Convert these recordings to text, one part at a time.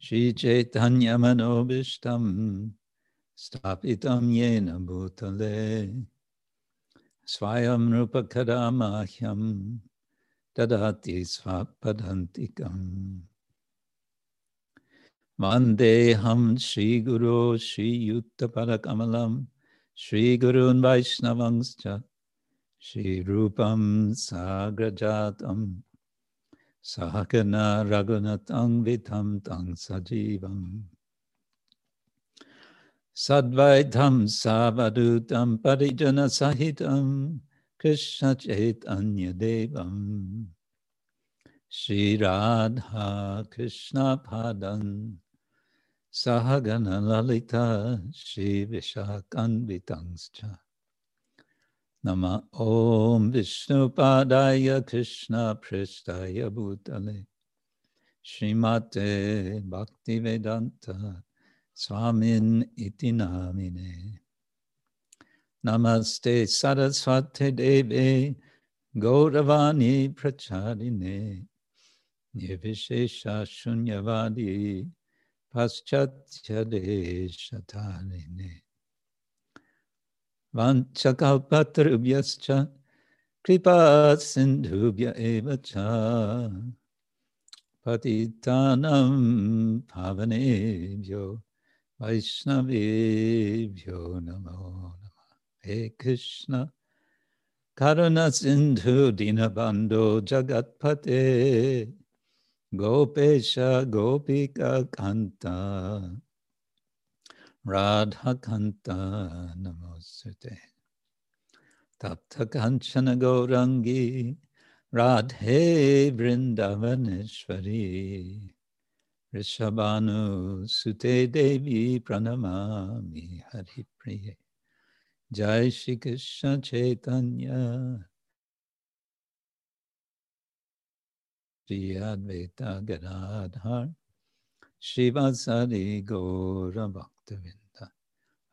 Shri Chaitanya Manobishtam Stapitam Yena Bhutale Swayam Rupa Kadamahyam Dadati Svapadantikam Vandeham Shri Guru Shri Yutta Padakamalam Shri Gurun Vaishnavangscha Shri Rupam Sagrajatam Sahagana Raghunatang Vitam Tang Sajivam. Sadvaitam Savadutam Parijana Sahitam Krishna Chaitanya Devam. Shri Radha Krishna Padan. Sahagana Lalita Shri Vishakanvitangscha Nama Om Vishnu Padaya Krishna Pristaya Bhutale. Srimate Bhakti Vedanta Swamin Iti Namine. Namaste Saraswate Deve Gauravani Pracharine Nirvishesha Shunyavadi Paschatya Deshatarine Vanchakalpatarubhyascha Kripa Sindhubhya Eva Cha Patitanam Pavanebhyo Vaishnavebhyo Namo Namah He Krishna. Karuna Sindhu Dinabando Jagatpate Gopesha Gopika Kanta Radhakanta Namosute Tapta Kanchana Gaurangi. Radhe Vrindavaneshwari. Vrishabhanu Sute Devi Pranamami Hari Priye. Jai Shri Krishna Chaitanya. Shri Advaita Gadadhar Shrivasadi Gaura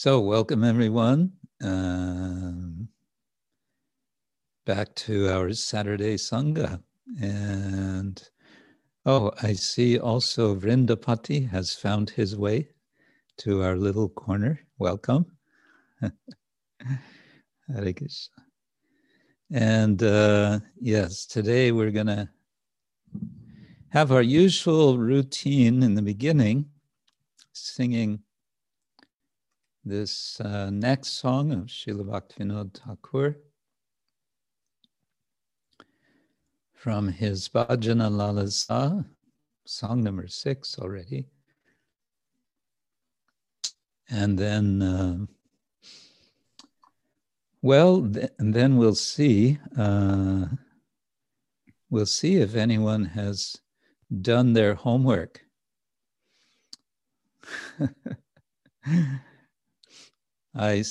So, welcome everyone um, back to our Saturday Sangha. And oh, I see also Vrindapati has found his way to our little corner. Welcome. Hare Krishna. And uh, yes, today we're going to have our usual routine in the beginning, singing this uh, next song of Srila Bhaktivinoda Thakur from his Bhajana Lalasa, song number six already. And then, uh, well, th- and then we'll see. Uh, we'll see if anyone has done their homework. I,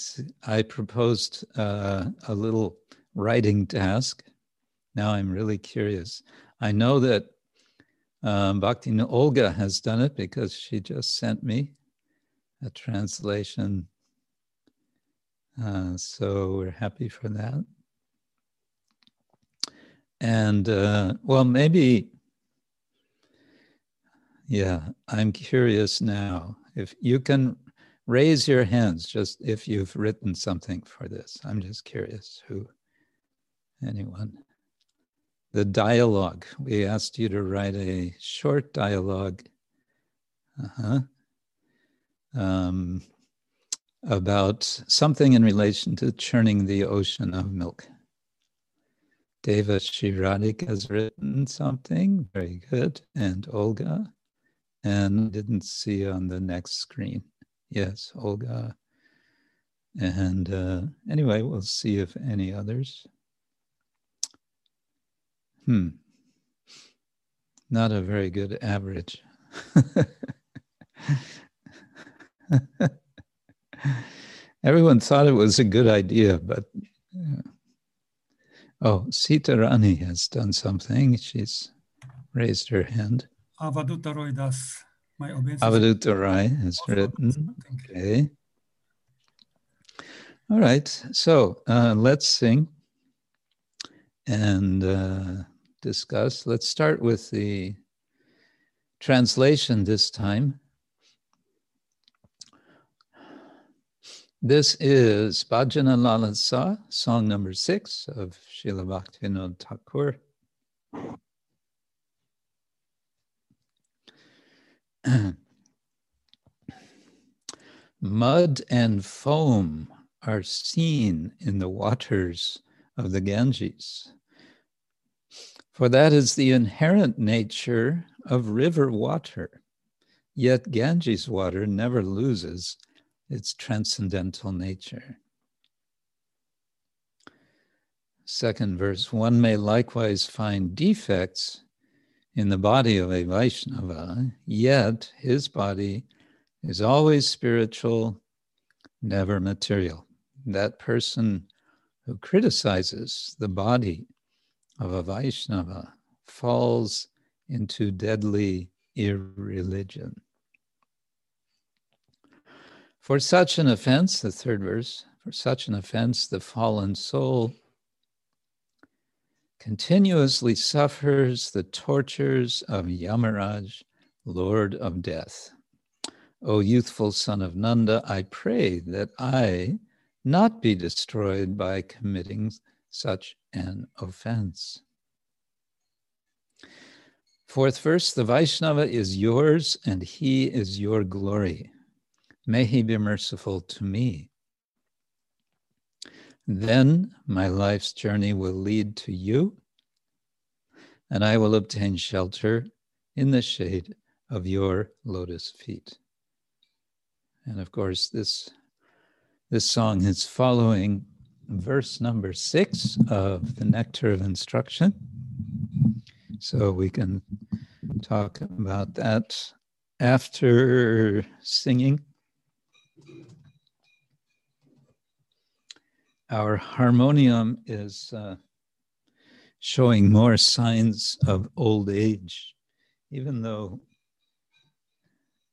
I proposed uh, a little writing task. Now I'm really curious. I know that um, Bhakti Olga has done it because she just sent me a translation. Uh, so we're happy for that. And uh, well, maybe yeah, I'm curious now if you can raise your hands just if you've written something for this. I'm just curious who, anyone. The dialogue, we asked you to write a short dialogue uh-huh, um, about something in relation to churning the ocean of milk. Deva Shiradik has written something, very good, and Olga and didn't see on the next screen. Yes, Olga. And uh, anyway, we'll see if any others. Hmm. Not a very good average. Everyone thought it was a good idea, but uh, oh, Sita Rani has done something. She's raised her hand. Avaduta. My obeisance. Avaduta Rai has written. Okay. All right. So uh, let's sing and uh, discuss. Let's start with the translation this time. This is Bhajana Lalasa, song number six of Srila Bhaktivinoda Thakur. Mud and foam are seen in the waters of the Ganges. For that is the inherent nature of river water. Yet Ganges water never loses its transcendental nature. Second verse one may likewise find defects in the body of a Vaishnava, yet his body is always spiritual, never material. That person who criticizes the body of a Vaishnava falls into deadly irreligion. For such an offense, the third verse, for such an offense, the fallen soul continuously suffers the tortures of Yamaraj, Lord of Death. O youthful son of Nanda, I pray that I not be destroyed by committing such an offense. Fourth verse the Vaishnava is yours and he is your glory. May he be merciful to me. Then my life's journey will lead to you, and I will obtain shelter in the shade of your lotus feet. And of course, this, this song is following verse number six of the Nectar of Instruction. So we can talk about that after singing. Our harmonium is uh, showing more signs of old age, even though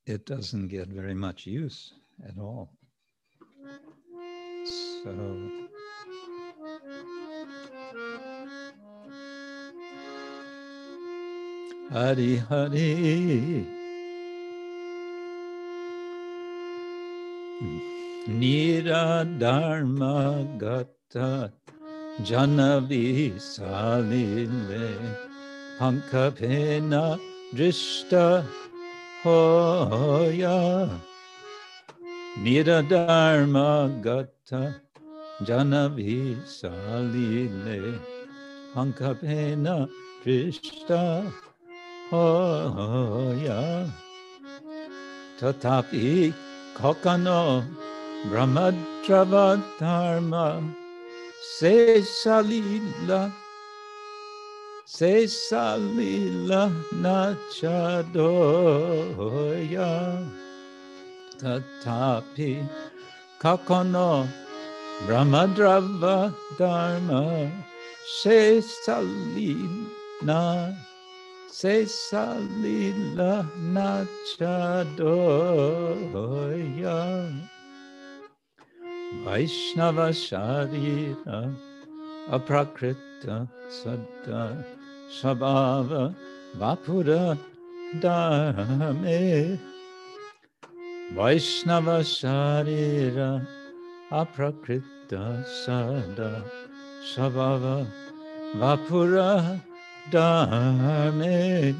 it doesn't get very much use at all. So, Hari Hari. Nira Dharma Gata Janavi Salile Pankapena Drishta Hoya Janavi Salile Pankapena Drishta Hoya Tatapi Kokano Brahmadrava Dharma Se Salila Se Salila Nachadoya. Tatapi Kakono Brahmadrava Dharma Se Salila Nachadoya Vaishnava Sharira Aprakrita Saddha Shabhava Vapura Dharme Vaishnava Sharira Aprakrita Saddha Shabhava Vapura Dharme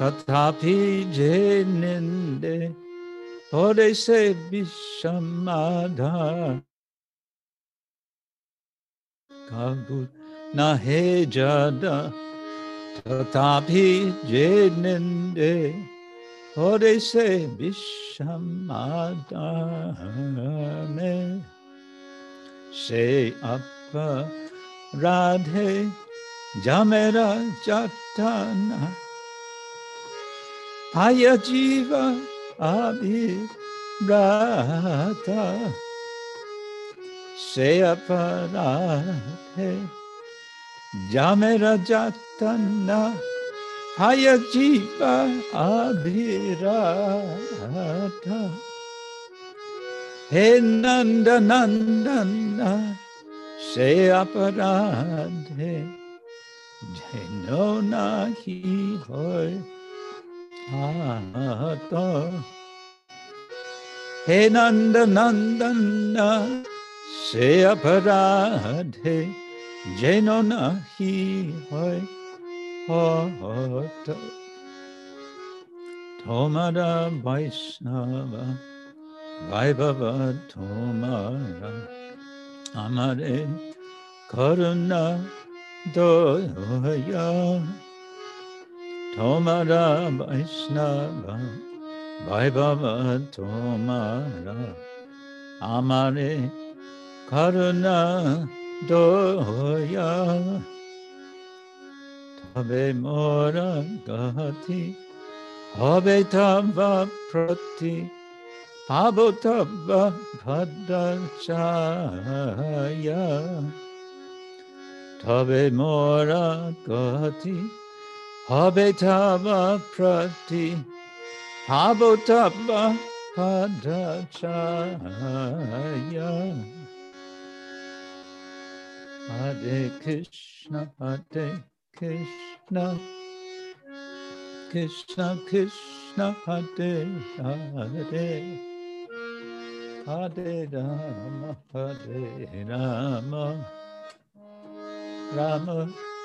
तथापि जे निंदे थोड़े से विषमाधान न हे ज़्यादा तथापि जे निंदे थोड़े से विषमादान से अप राधे जा मेरा Chattana Jamera Jatana Ayajiva Abhirata Seaparate Jamera Jatana Ayajiva Abhirata He Nanda Nandana Seaparate Jeno Nahi Hoy Ata He Nanda Nandana Se aparadhe Jeno nahi hoy Ata Tomara Vaisnava Vaibhava Tomara Amare Karuna Doya Tomara Vaisnava Vaibhava Tomara Amare Karuna Doya Tabe Mora Gati Habe Tava Prati Pabotava Padachaya Tabe Mora Gati Tava Prati Pabotava Padachaya. Hare Krishna Hare Krishna. Krishna Krishna Hare Hare. Hare Rama Hare Rama. Rama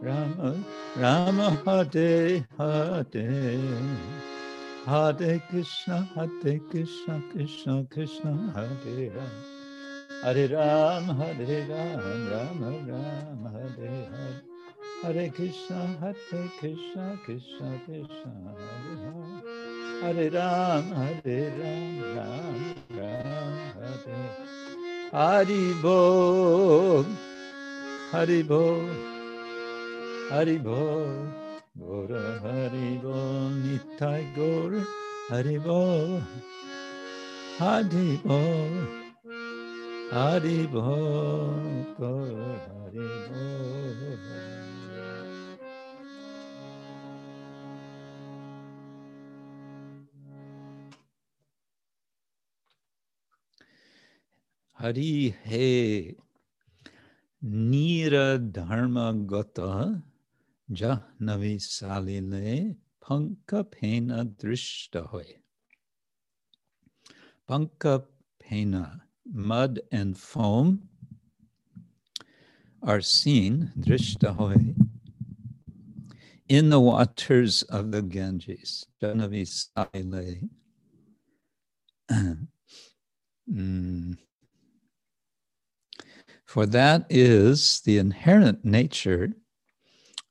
Rama Rama Hare Hare Hare Krishna Hare Krishna Krishna Krishna Hare Rama Hare Ram, Hare Ram, Ram Ram, Hare Hare. Hare Krishna, Hare Krishna, Krishna Krishna, Hare Hare. Hare Ram, Hare Ram, Ram Ram, Hare Hari Bol, Hari Bol, Hari Gora Hari Nitai Gora, Hari Bol, Hari Bol. Hari Bol, Hari Bol. Hari He Nira Dharma Gata Jahnavi Salile Panka Pena Drishta Hoy. Panka Pena mud and foam are seen, drishtahoy, in the waters of the Ganges. Janavi Saile. mm. For that is the inherent nature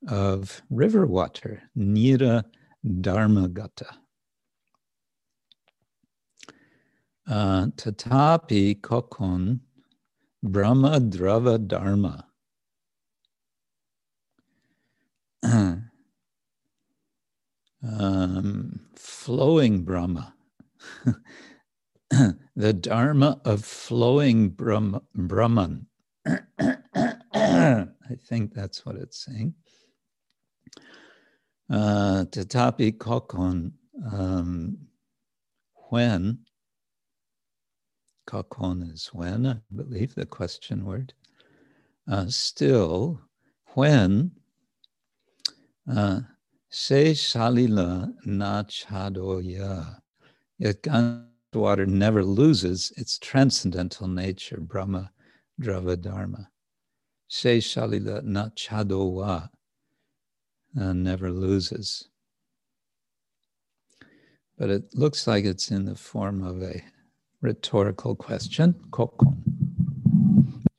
of river water, Nira Dharmagata. Uh, tatapi kokon Brahma Drava Dharma. um, flowing Brahma. the Dharma of flowing Brahma, Brahman. I think that's what it's saying. Uh, tatapi kokon, um, when, kokon is when, I believe the question word, uh, still, when, uh, se salila na chadoya, yet water never loses its transcendental nature, Brahma, Drava, Dharma. Se Shalila not Chadowa, uh, never loses. But it looks like it's in the form of a rhetorical question. Kokon.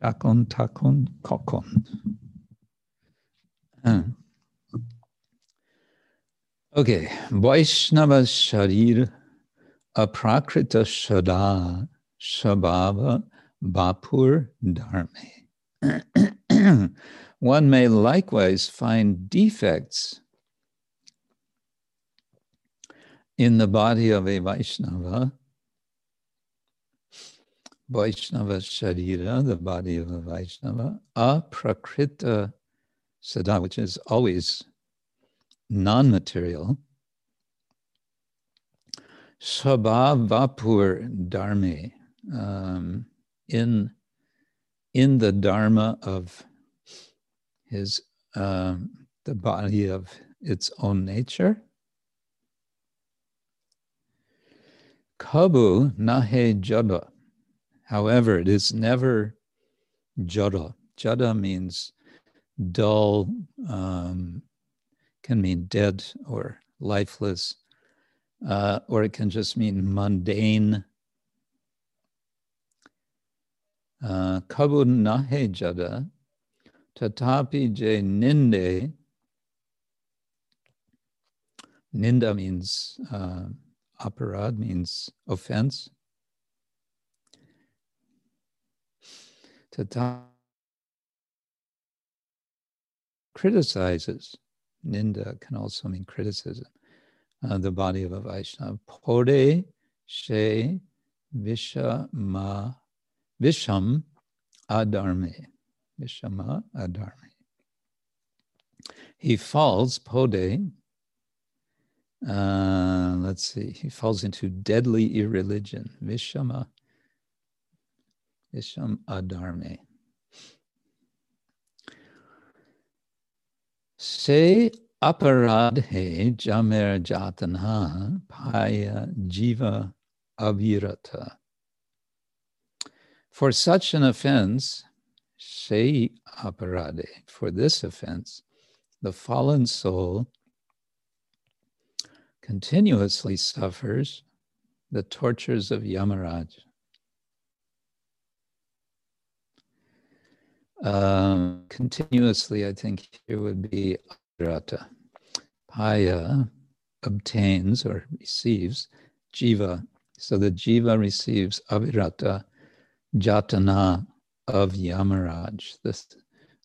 Takon, takon, kokon. Uh. Okay, Vaishnava Sharir Aprakrita Shada Shabhava Bapur Dharme. One may likewise find defects in the body of a Vaishnava. Vaishnava Sharira, the body of a Vaishnava, aprakrita sada, which is always non material, Sabhavapur Dharma, um, in, in the Dharma of his, um, the body of its own nature. Kabu nahe jada. However, it is never jada. Jada means dull, um, can mean dead or lifeless uh, or it can just mean mundane. Uh, Kabun nahe jada, tatapi je ninde. Ninda means uh, aparad, means offense. Tata criticizes. Ninda can also mean criticism uh, the body of a Vaishnava. Pode she vishama visham adarme. Vishama adarme. He falls, pode, uh, let's see, he falls into deadly irreligion. Vishama, Visham adarme. Se aparadhe jamer jatana paya jiva avirata. For such an offense, say aparade, for this offense, the fallen soul continuously suffers the tortures of Yamaraj. Um, continuously, I think here would be Rata. Paya obtains or receives jiva. So the jiva receives avirata jatana of Yamaraj, the,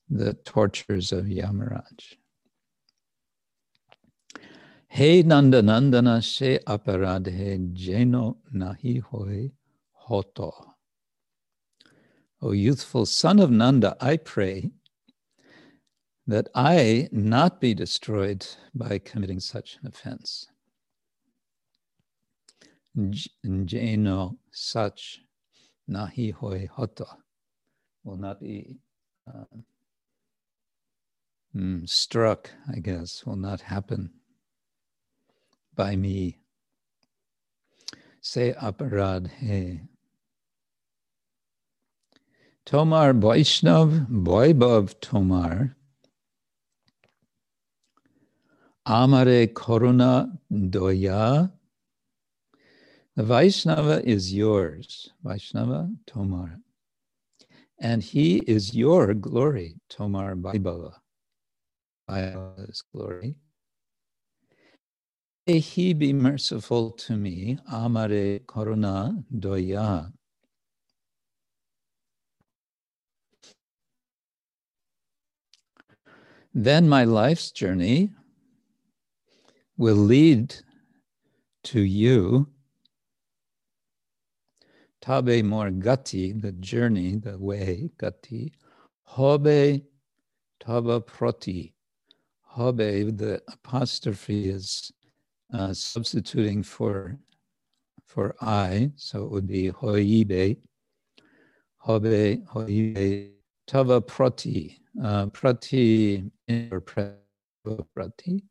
the tortures of Yamaraj. He Nanda Nandana she aparadhe jeno nahi hoy hoto. O youthful son of Nanda, I pray that I not be destroyed by committing such an offense. Jeno such nahi hoi hoto will not be uh, mm, struck, I guess, will not happen by me. Say aparad he. Tomar Vaishnav Boibhav Tomar Amare Koruna Doya. The Vaishnava is yours, Vaishnava Tomar. And he is your glory, Tomar Vaibhava. Vaibhava's glory. May he be merciful to me, Amare Koruna Doya. Then my life's journey will lead to you. Tabe more gati, the journey, the way, gati. Hobe tava proti. Hobe, the apostrophe is uh, substituting for for I, so it would be Hoibe, Hobe, Hoibe, Tava Prati, uh, Prati, or Prati,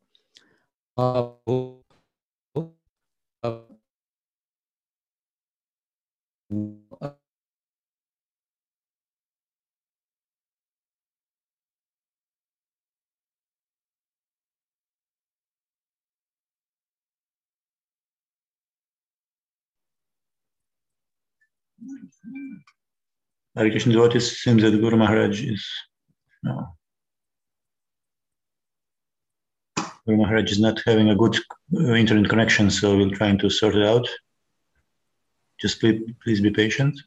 Hare Krishna devotees seems that Guru Maharaj is no. Guru Maharaj is not having a good internet connection, so we're trying to sort it out. Just please, please be patient.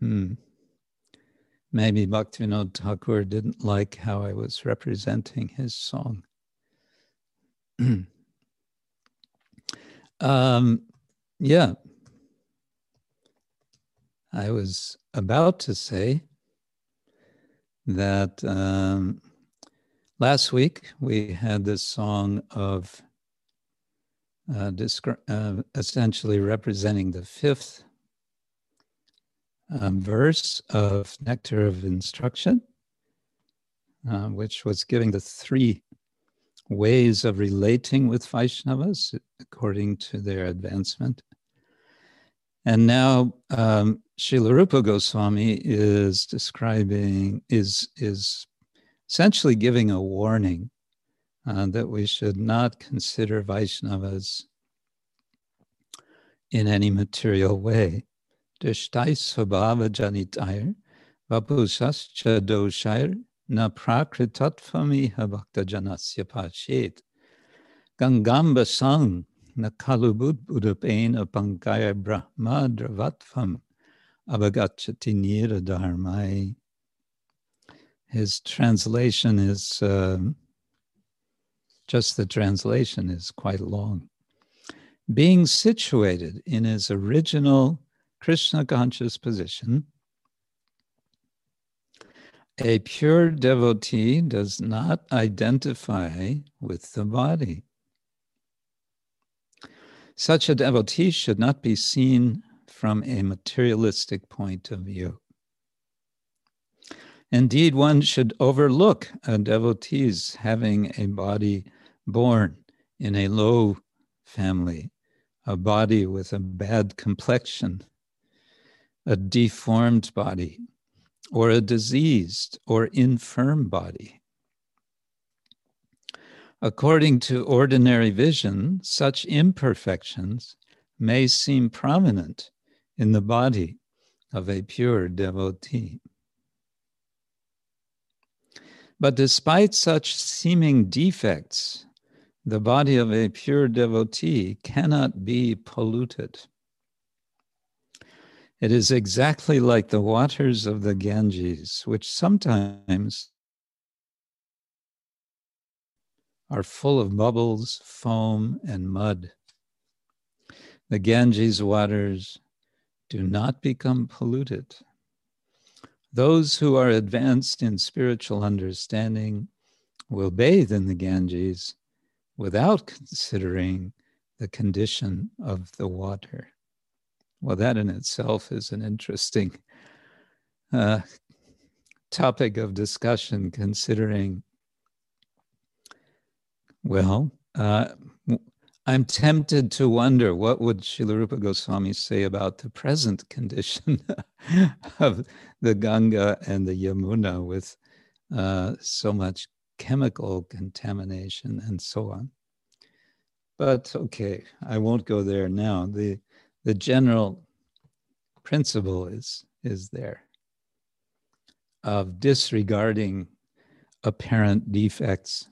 Hmm. Maybe Bhaktivinoda Thakur didn't like how I was representing his song. um, yeah. I was about to say that um, last week we had this song of uh, uh, essentially representing the fifth um, verse of Nectar of Instruction, uh, which was giving the three ways of relating with Vaishnavas according to their advancement. And now um, Srila Rupa Goswami is describing, is, is essentially giving a warning uh, that we should not consider Vaishnavas in any material way. Dishtai svabhava janitair, vapusascha doshair, na prakritattvamiha bhakta janasya pashet. Gangamba sang na kalubud budapena pankaya brahma dravatvam avagachati nira dharmai. His translation is uh, just the translation is quite long. Being situated in his original Krishna conscious position, a pure devotee does not identify with the body. Such a devotee should not be seen from a materialistic point of view. Indeed, one should overlook a devotee's having a body born in a low family, a body with a bad complexion, a deformed body, or a diseased or infirm body. According to ordinary vision, such imperfections may seem prominent in the body of a pure devotee. But despite such seeming defects, the body of a pure devotee cannot be polluted. It is exactly like the waters of the Ganges, which sometimes are full of bubbles, foam, and mud. The Ganges waters do not become polluted. Those who are advanced in spiritual understanding will bathe in the Ganges without considering the condition of the water. Well, that in itself is an interesting uh, topic of discussion, considering, well, uh, I'm tempted to wonder what would Srila Goswami say about the present condition of the Ganga and the Yamuna with uh, so much chemical contamination and so on. But okay, I won't go there now. The the general principle is is there of disregarding apparent defects.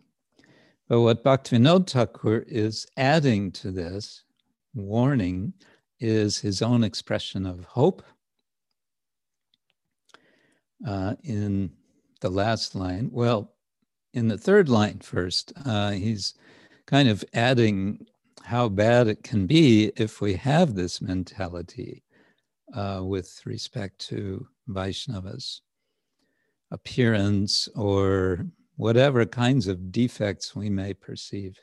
But what Bhaktivinoda Thakur is adding to this warning is his own expression of hope. Uh, in the last line, well, in the third line first, uh, he's kind of adding how bad it can be if we have this mentality uh, with respect to Vaishnavas appearance or whatever kinds of defects we may perceive.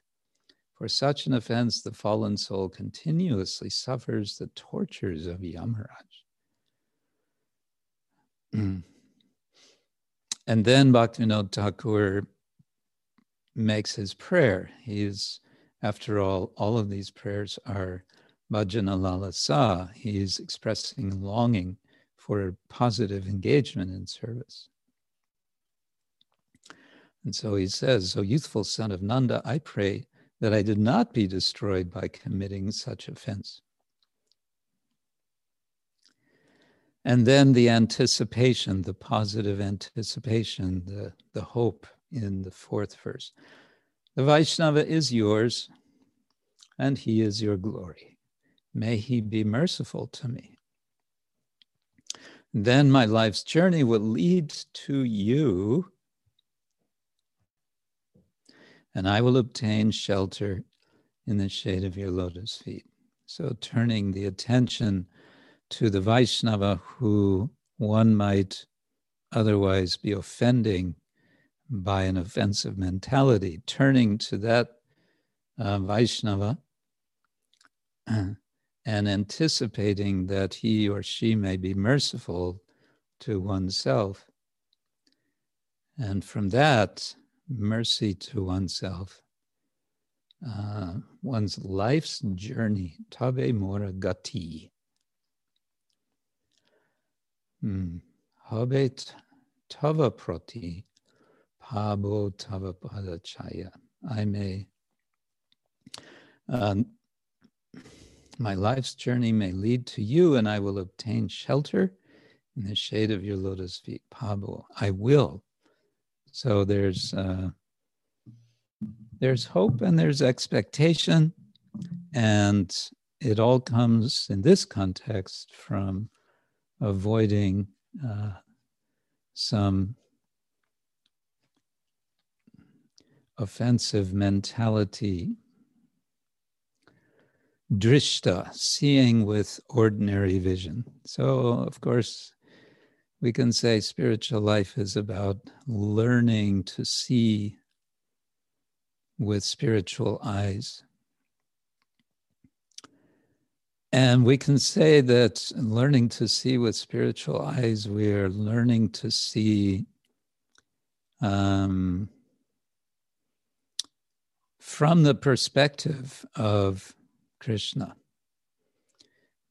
For such an offense, the fallen soul continuously suffers the tortures of Yamaraj. and then Bhaktivinoda Thakur makes his prayer. He's, after all, all of these prayers are bhajana lalasa. is expressing longing for positive engagement in service. And so he says, O youthful son of Nanda, I pray that I did not be destroyed by committing such offense. And then the anticipation, the positive anticipation, the, the hope in the fourth verse. The Vaishnava is yours, and he is your glory. May he be merciful to me. Then my life's journey will lead to you and I will obtain shelter in the shade of your lotus feet. So, turning the attention to the Vaishnava who one might otherwise be offending by an offensive mentality, turning to that uh, Vaishnava and anticipating that he or she may be merciful to oneself. And from that, mercy to oneself. Uh, one's life's journey, tabe mora gati. Hmm. Habet tava prati, pabo tava. I may, um, my life's journey may lead to you, and I will obtain shelter in the shade of your lotus feet. Pabo, I will so there's uh, there's hope and there's expectation, and it all comes in this context from avoiding uh, some offensive mentality. Drishta, seeing with ordinary vision. So, of course, we can say spiritual life is about learning to see with spiritual eyes. And we can say that learning to see with spiritual eyes, we are learning to see um, from the perspective of Krishna.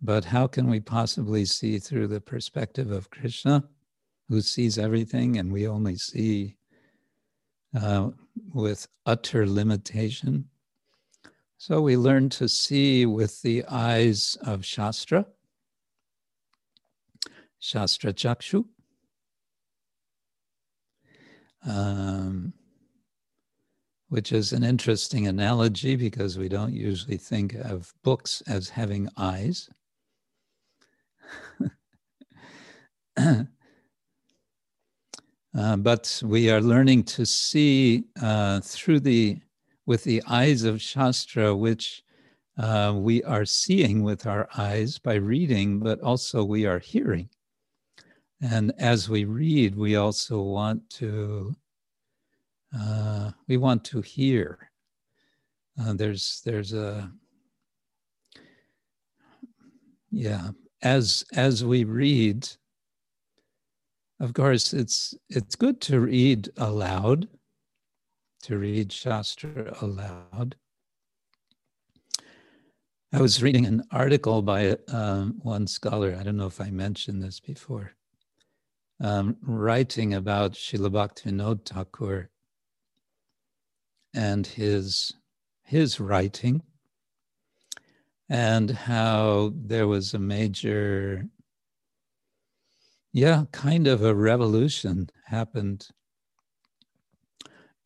But how can we possibly see through the perspective of Krishna, who sees everything and we only see uh, with utter limitation? So we learn to see with the eyes of Shastra, Shastra Chakshu. Um, which is an interesting analogy because we don't usually think of books as having eyes. uh, but we are learning to see uh, through the with the eyes of Shastra, which uh, we are seeing with our eyes by reading, but also we are hearing. And as we read, we also want to uh, we want to hear. Uh, there's there's a yeah as as we read of course it's it's good to read aloud to read shastra aloud i was reading an article by um, one scholar i don't know if i mentioned this before um, writing about Srila Bhaktivinoda Thakur and his his writing and how there was a major, yeah, kind of a revolution happened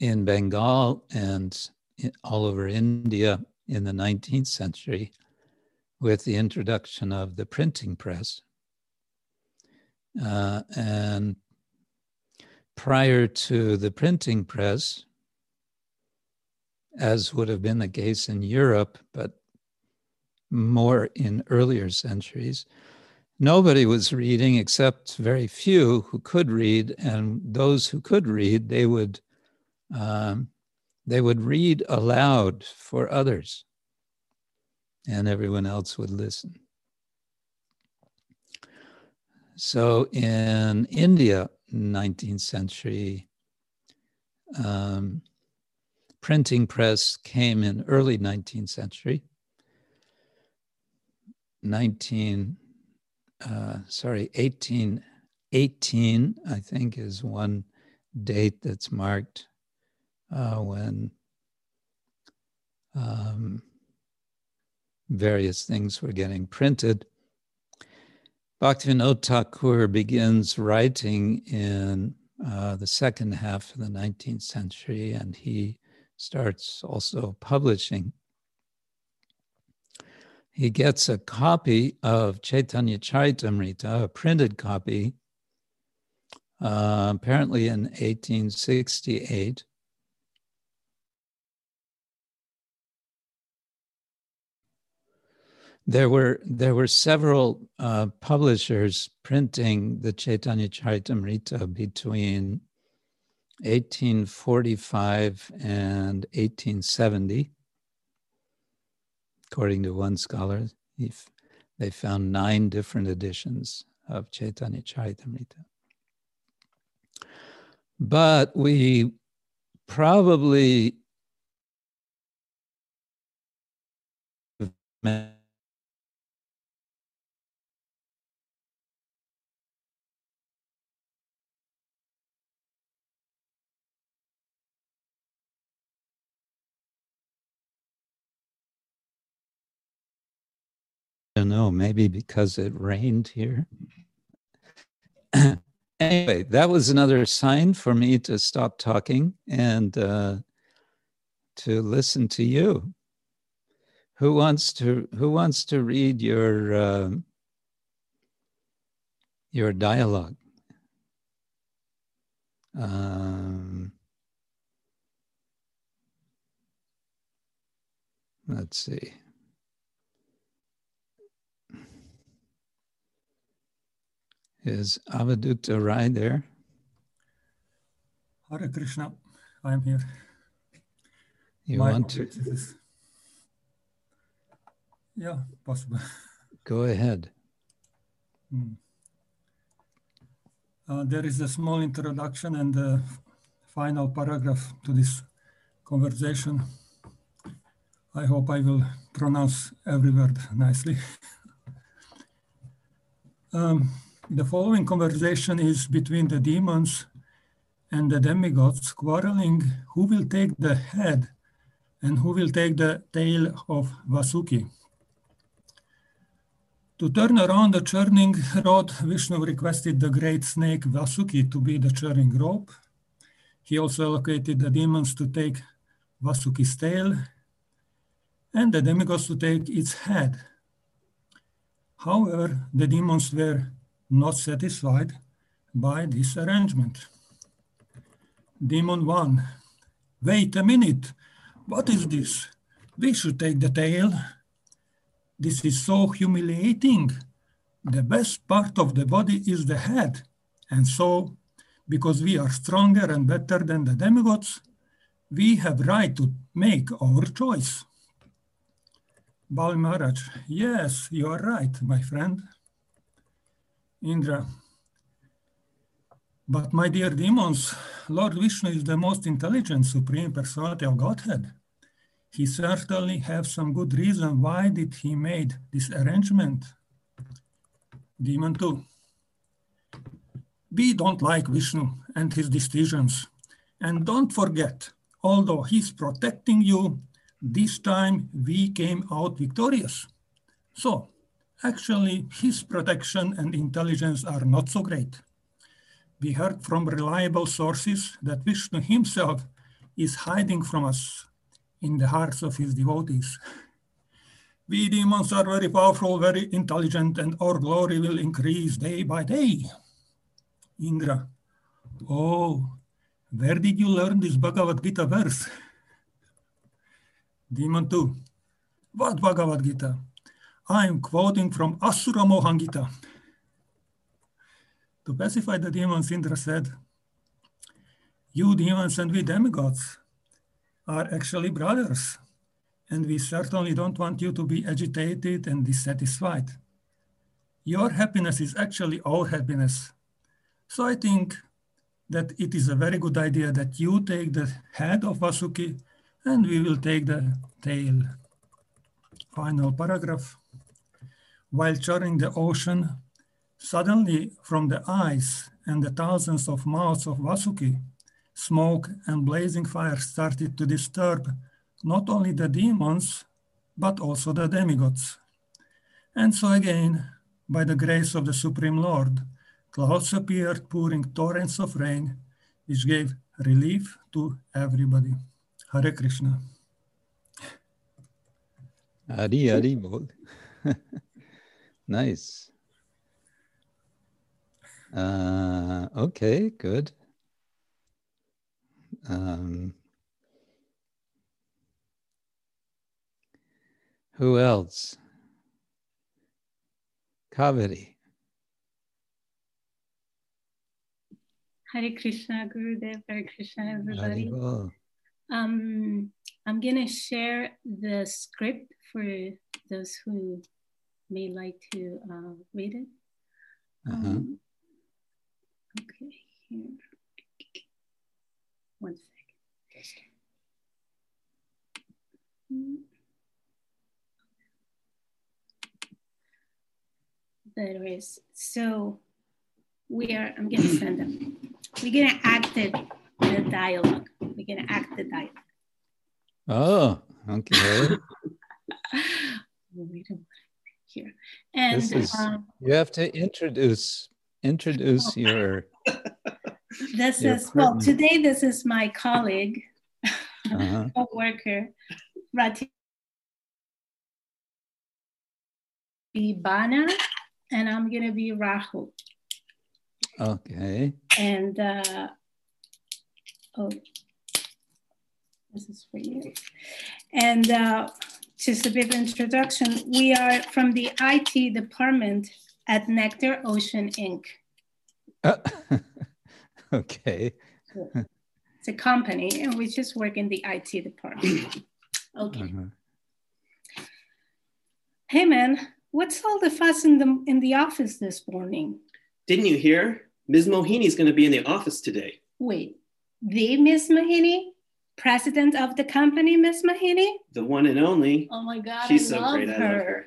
in Bengal and all over India in the 19th century with the introduction of the printing press. Uh, and prior to the printing press, as would have been the case in Europe, but more in earlier centuries, nobody was reading except very few who could read, and those who could read, they would um, they would read aloud for others, and everyone else would listen. So in India, 19th century, um, printing press came in early 19th century. 19, uh, sorry, 1818, I think, is one date that's marked uh, when um, various things were getting printed. Bhaktivinoda Thakur begins writing in uh, the second half of the 19th century, and he starts also publishing. He gets a copy of Chaitanya Charitamrita, a printed copy, uh, apparently in 1868. There were there were several uh, publishers printing the Chaitanya Charitamrita between 1845 and 1870. According to one scholar, they found nine different editions of Chaitanya Charitamrita. But we probably don't know, maybe because it rained here. anyway, that was another sign for me to stop talking and uh, to listen to you. Who wants to Who wants to read your uh, your dialogue? Um, let's see. Is Avadutta Rai there? Hare Krishna, I am here. You My want to? is- Yeah, possible. Go ahead. Hmm. Uh, there is a small introduction and the final paragraph to this conversation. I hope I will pronounce every word nicely. um, the following conversation is between the demons and the demigods quarreling who will take the head and who will take the tail of Vasuki. To turn around the churning rod, Vishnu requested the great snake Vasuki to be the churning rope. He also allocated the demons to take Vasuki's tail and the demigods to take its head. However, the demons were not satisfied by this arrangement. Demon 1. Wait a minute. What is this? We should take the tail. This is so humiliating. The best part of the body is the head. And so, because we are stronger and better than the demigods, we have right to make our choice. Bali Maharaj, yes, you are right, my friend. Indra. But my dear demons, Lord Vishnu is the most intelligent supreme personality of Godhead. He certainly have some good reason why did he made this arrangement. Demon 2. We don't like Vishnu and his decisions. And don't forget, although he's protecting you, this time we came out victorious. So actually his protection and intelligence are not so great. We heard from reliable sources that Vishnu himself is hiding from us in the hearts of his devotees. We demons are very powerful, very intelligent, and our glory will increase day by day. Indra, oh, where did you learn this Bhagavad Gita verse? Demon 2, what Bhagavad Gita? I am quoting from Asura Mohangita. To pacify the demons, Indra said, You demons and we demigods are actually brothers, and we certainly don't want you to be agitated and dissatisfied. Your happiness is actually our happiness. So I think that it is a very good idea that you take the head of Vasuki and we will take the tail. Final paragraph. While charting the ocean, suddenly from the ice and the thousands of mouths of Vasuki, smoke and blazing fire started to disturb not only the demons, but also the demigods. And so again, by the grace of the Supreme Lord, clouds appeared pouring torrents of rain, which gave relief to everybody. Hare Krishna. Adi Adi. nice. Uh, okay, good. Um, who else? Kaveri. Hare Krishna, Gurudev, Hare Krishna, everybody. Haribol. Um, I'm gonna share the script for those who may like to uh, read it. Uh-huh. Um, okay, here. One second. Mm. There is. So we are, I'm gonna send them. We're gonna act it, the dialogue. We're gonna act the dialogue. Oh, okay. Wait a minute here. And is- um, you have to introduce introduce your this your is, well, today this is my colleague, uh-huh. co-worker, Rati Bana, and I'm gonna be Rahu. okay. And uh, oh, this is for you. And uh, just a bit of introduction. We are from the IT department at Nectar Ocean Inc. okay. It's a company, and we just work in the IT department. Okay. Uh-huh. Hey man, what's all the fuss in the in the office this morning? Didn't you hear? Ms. Mohini's going to be in the office today. Wait, the Miss Mohini, president of the company, Miss Mohini? The one and only. Oh my God, She's I so great. I her. love her.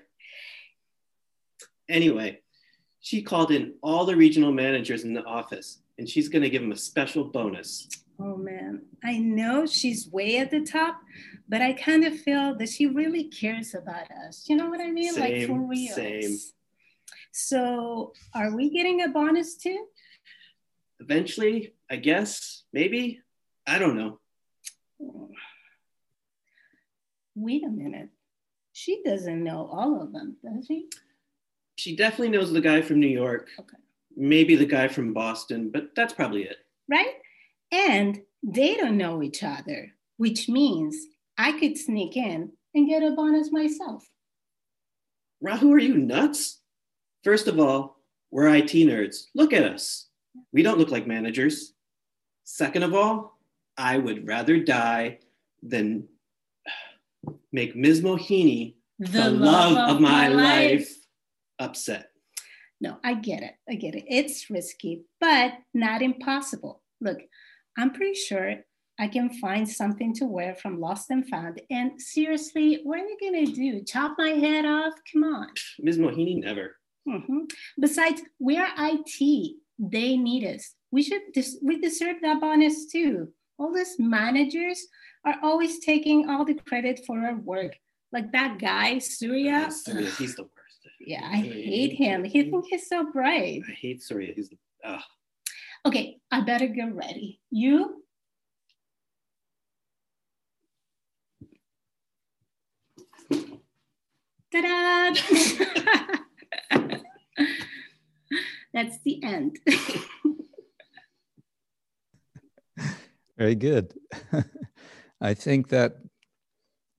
Anyway, she called in all the regional managers in the office and she's going to give them a special bonus. Oh man, I know she's way at the top, but I kind of feel that she really cares about us. You know what I mean? like for real. same. So, are we getting a bonus too? Eventually, I guess, maybe, I don't know. Wait a minute. She doesn't know all of them, does she? She definitely knows the guy from New York, Okay. maybe the guy from Boston, but that's probably it. Right? And they don't know each other, which means I could sneak in and get a bonus myself. Rahu, are you nuts? First of all, we're IT nerds. Look at us. We don't look like managers. Second of all, I would rather die than make Ms. Mohini, the, love, of my, life, upset. No, I get it. I get it. It's risky, but not impossible. Look, I'm pretty sure I can find something to wear from Lost and Found. And seriously, what are you gonna do? Chop my head off? Come on. Ms. Mohini never. Mhm. Besides, we're IT. They need us. We should. Des- we deserve that bonus too. All these managers are always taking all the credit for our work. Like that guy, Surya. Surya, he's the worst. Yeah, I hate him. He thinks he's so bright. I hate Surya. He's the, uh, Okay, I better get ready. You? Ta-da! That's the end. Very good. I think that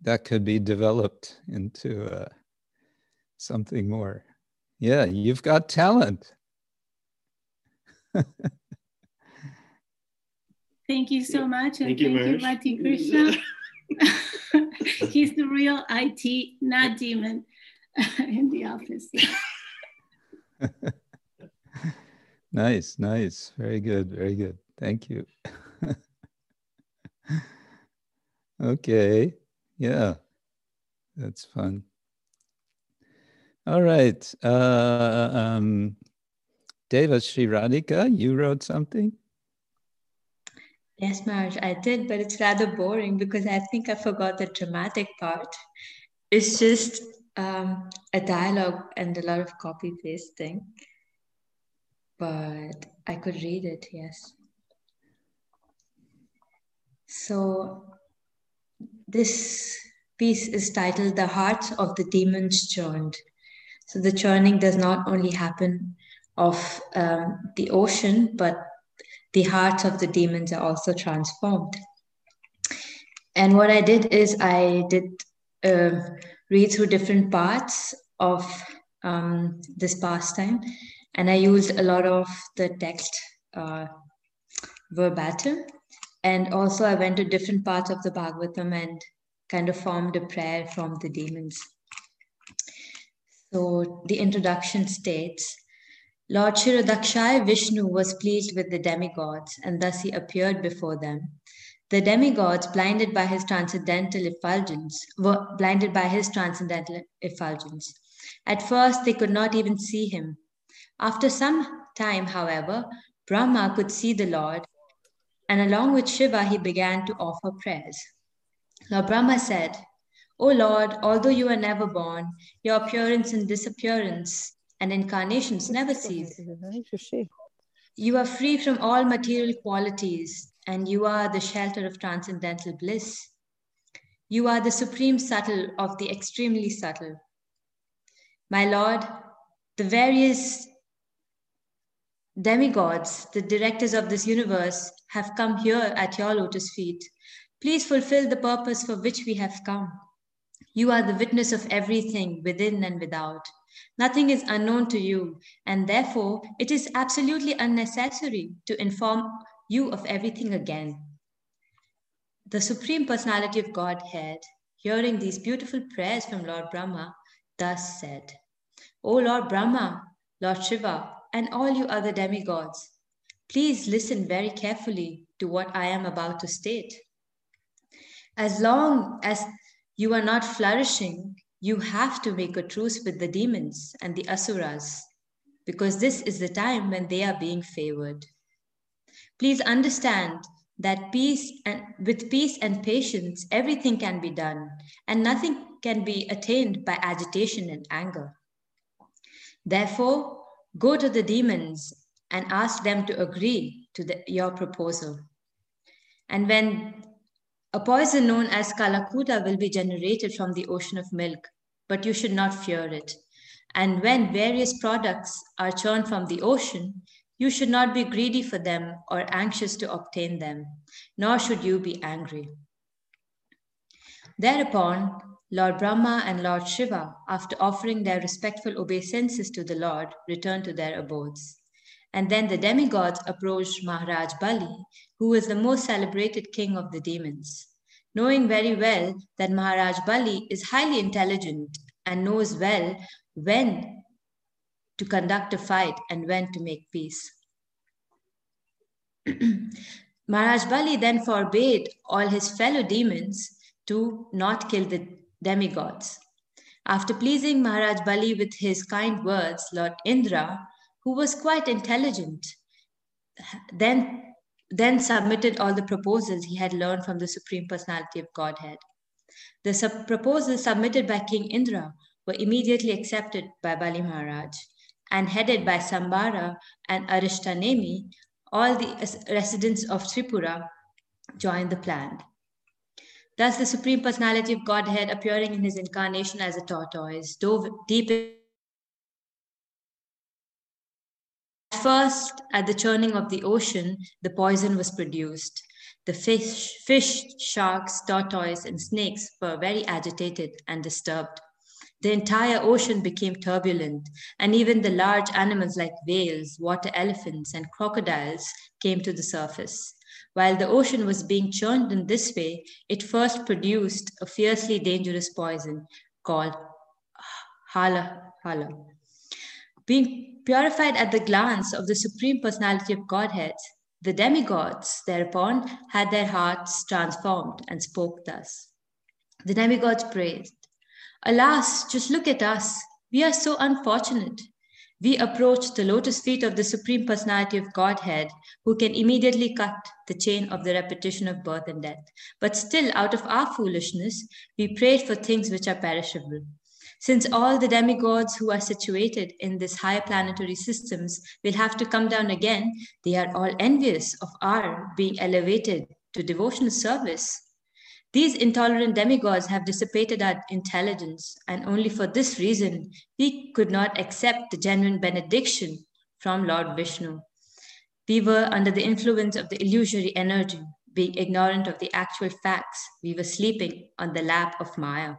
that could be developed into uh, something more. Yeah, you've got talent. Thank you so much. And Thank you, thank you, Mahesh. Krishna. He's the real IT, not demon in the office. nice, nice. Very good, very good. Thank you. Okay, yeah, that's fun. All right. Uh, um, Deva shiradika you wrote something? Yes, Marge, I did, but it's rather boring because I think I forgot the dramatic part. It's just um, a dialogue and a lot of copy pasting. But I could read it, yes. So this piece is titled The Hearts of the Demons Churned. So the churning does not only happen of um, the ocean, but the hearts of the demons are also transformed. And what I did is I did uh, read through different parts of um, this pastime, and I used a lot of the text uh, verbatim. And also, I went to different parts of the Bhagavatam and kind of formed a prayer from the demons. So, the introduction states Lord Kshirodakashayi Vishnu was pleased with the demigods, and thus he appeared before them. The demigods, blinded by his transcendental effulgence, were blinded by his transcendental effulgence. At first, they could not even see him. After some time, however, Brahma could see the Lord, and along with Shiva, he began to offer prayers. Lord Brahma said, O Lord, although you are never born, your appearance and disappearance and incarnations never cease. You are free from all material qualities, and you are the shelter of transcendental bliss. You are the supreme subtle of the extremely subtle. My Lord, the various demigods, the directors of this universe, have come here at your lotus feet. Please fulfill the purpose for which we have come. You are the witness of everything within and without. Nothing is unknown to you, and therefore it is absolutely unnecessary to inform you of everything again. The Supreme Personality of Godhead, hearing these beautiful prayers from Lord Brahma, thus said, O Lord Brahma, Lord Shiva, and all you other demigods, please listen very carefully to what I am about to state. As long as you are not flourishing, you have to make a truce with the demons and the asuras, because this is the time when they are being favored. Please understand that peace and with peace and patience, everything can be done, and nothing can be attained by agitation and anger. Therefore, go to the demons and ask them to agree to the, your proposal. And when a poison known as Kalakuta will be generated from the ocean of milk, but you should not fear it. And when various products are churned from the ocean, you should not be greedy for them or anxious to obtain them, nor should you be angry. Thereupon, Lord Brahma and Lord Shiva, after offering their respectful obeisances to the Lord, returned to their abodes. And then the demigods approached Maharaj Bali, who was the most celebrated king of the demons. Knowing very well that Maharaj Bali is highly intelligent and knows well when to conduct a fight and when to make peace. Maharaj Bali then forbade all his fellow demons to not kill the demigods. After pleasing Maharaj Bali with his kind words, Lord Indra, who was quite intelligent, then, then submitted all the proposals he had learned from the Supreme Personality of Godhead. The sub- proposals submitted by King Indra were immediately accepted by Bali Maharaj and headed by Sambara and Arishtanemi, all the residents of Tripura joined the plan. Thus, the Supreme Personality of Godhead appearing in his incarnation as a tortoise dove deep At first, at the churning of the ocean, the poison was produced. The fish, fish, sharks, tortoise, and snakes were very agitated and disturbed. The entire ocean became turbulent, and even the large animals like whales, water elephants, and crocodiles came to the surface. While the ocean was being churned in this way, it first produced a fiercely dangerous poison called hala hala. Being purified at the glance of the Supreme Personality of Godhead, the demigods thereupon had their hearts transformed and spoke thus. The demigods praised, Alas, just look at us. We are so unfortunate. We approach the lotus feet of the Supreme Personality of Godhead, who can immediately cut the chain of the repetition of birth and death. But still, out of our foolishness, we prayed for things which are perishable. Since all the demigods who are situated in these high planetary systems will have to come down again, they are all envious of our being elevated to devotional service. These intolerant demigods have dissipated our intelligence, and only for this reason we could not accept the genuine benediction from Lord Vishnu. We were under the influence of the illusory energy, being ignorant of the actual facts. We were sleeping on the lap of Maya.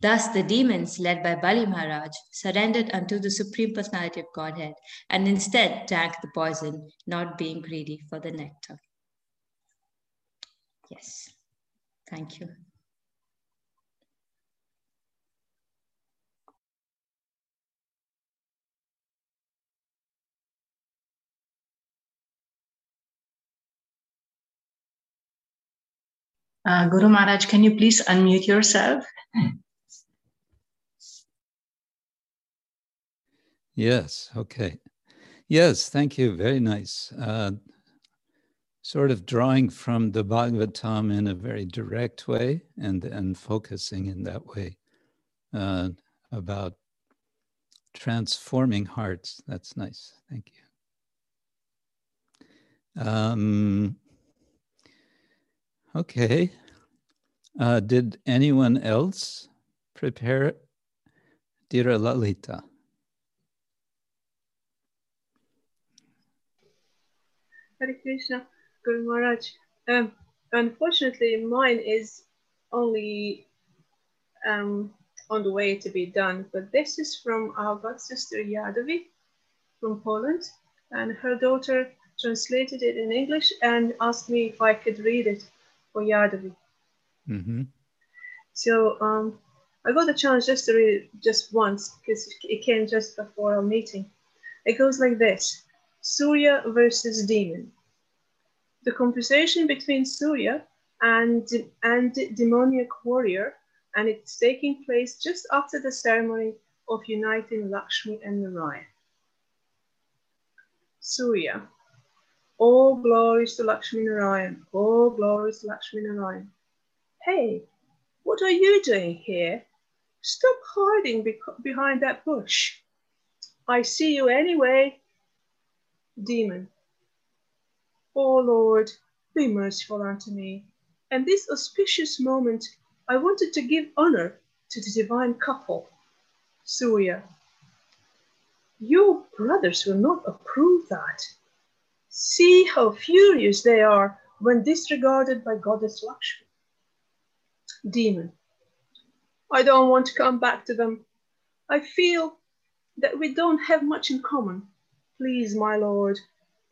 Thus, the demons, led by Bali Maharaj, surrendered unto the Supreme Personality of Godhead and instead drank the poison, not being greedy for the nectar. Yes, thank you. Uh, Guru Maharaj, can you please unmute yourself? Yes, okay. Yes, thank you. Very nice. Uh, sort of drawing from the Bhagavatam in a very direct way and, and focusing in that way uh, about transforming hearts. That's nice. Thank you. Um, okay. Uh, did anyone else prepare Dira Lalita? Hare Krishna, Guru Maharaj. Um, unfortunately, mine is only um, on the way to be done, but this is from our god sister Yadavi from Poland, and her daughter translated it in English and asked me if I could read it for Yadavi. Mm-hmm. So um, I got the chance just to read it just once because it came just before our meeting. It goes like this. Surya versus demon. The conversation between Surya and, and demoniac warrior, and it's taking place just after the ceremony of uniting Lakshmi and Narayan. Surya. All glories to Lakshmi Narayan. All glories to Lakshmi Narayan. Hey, what are you doing here? Stop hiding be behind that bush. I see you anyway. Demon. O Lord, be merciful unto me. And this auspicious moment, I wanted to give honor to the divine couple. Surya. Your brothers will not approve that. See how furious they are when disregarded by Goddess Lakshmi. Demon. I don't want to come back to them. I feel that we don't have much in common. Please, my lord,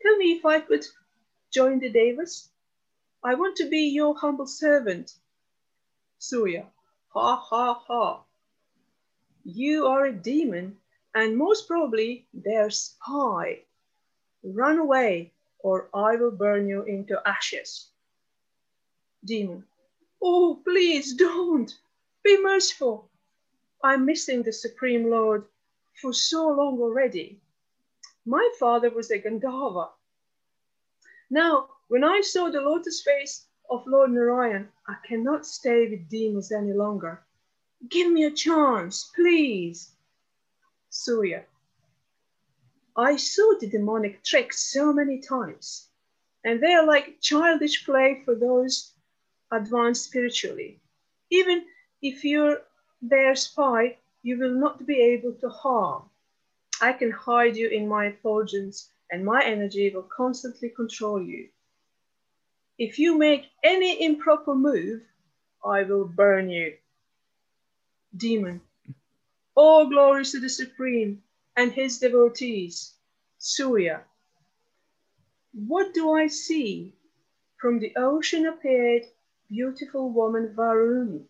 tell me if I could join the Devas. I want to be your humble servant. Surya, ha ha ha. You are a demon, and most probably their spy. Run away, or I will burn you into ashes. Demon, oh, please don't. Be merciful. I'm missing the Supreme Lord for so long already. My father was a Gandharva. Now, when I saw the lotus face of Lord Narayan, I cannot stay with demons any longer. Give me a chance, please. Surya. I saw the demonic tricks so many times, and they are like childish play for those advanced spiritually. Even if you're their spy, you will not be able to harm. I can hide you in my effulgence, and my energy will constantly control you. If you make any improper move, I will burn you. Demon, all glories to the Supreme and his devotees, Surya. What do I see? From the ocean appeared beautiful woman Varuni.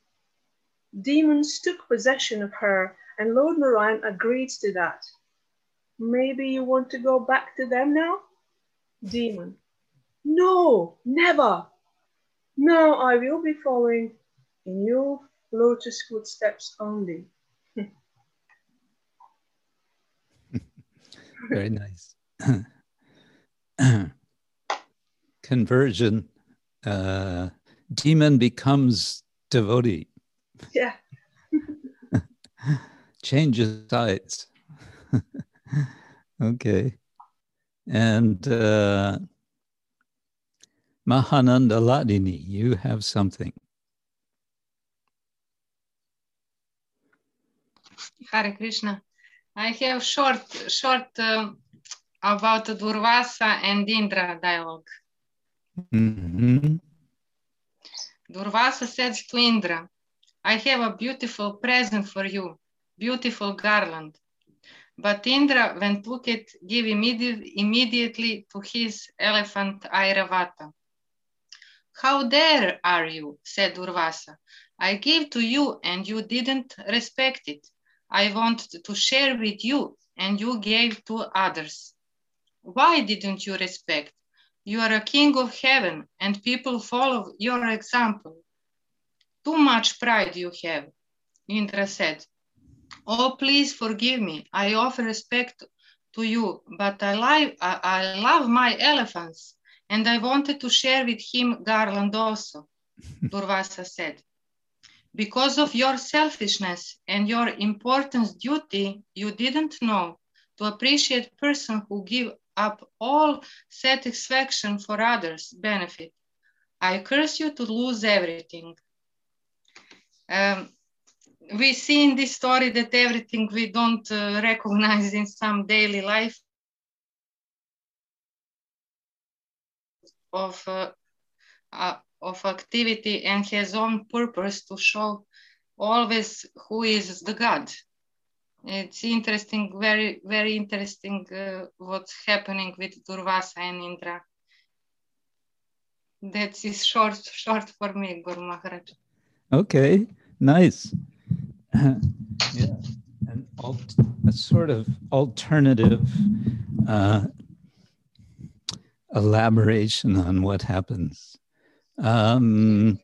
Demons took possession of her, and Lord Narayan agreed to that. Maybe you want to go back to them now? Demon. No, never. No, I will be following in your lotus footsteps only. Very nice. Conversion. Uh, demon becomes devotee. Yeah. Changes sides. okay. And uh, Mahananda Ladini, you have something. Hare Krishna. I have short, short uh, about Durvasa and Indra dialogue. Mm-hmm. Durvasa said to Indra, I have a beautiful present for you, beautiful garland. But Indra, when took it, gave immediate, immediately to his elephant Airavata. How dare are you, said Durvasa. I gave to you and you didn't respect it. I wanted to share with you and you gave to others. Why didn't you respect? You are a king of heaven and people follow your example. Too much pride you have, Indra said. Oh, please forgive me. I offer respect to you, but I, I, I love my elephants and I wanted to share with him Garland also, Durvasa said. Because of your selfishness and your importance duty, you didn't know to appreciate person who give up all satisfaction for others' benefit. I curse you to lose everything. Um, we see in this story that everything we don't uh, recognize in some daily life of uh, uh, of activity and his own purpose to show always who is the God. It's interesting, very, very interesting uh, what's happening with Durvasa and Indra. That is short, short for me, Guru Maharaj. Okay, nice. yeah, an alt, a sort of alternative uh, elaboration on what happens um,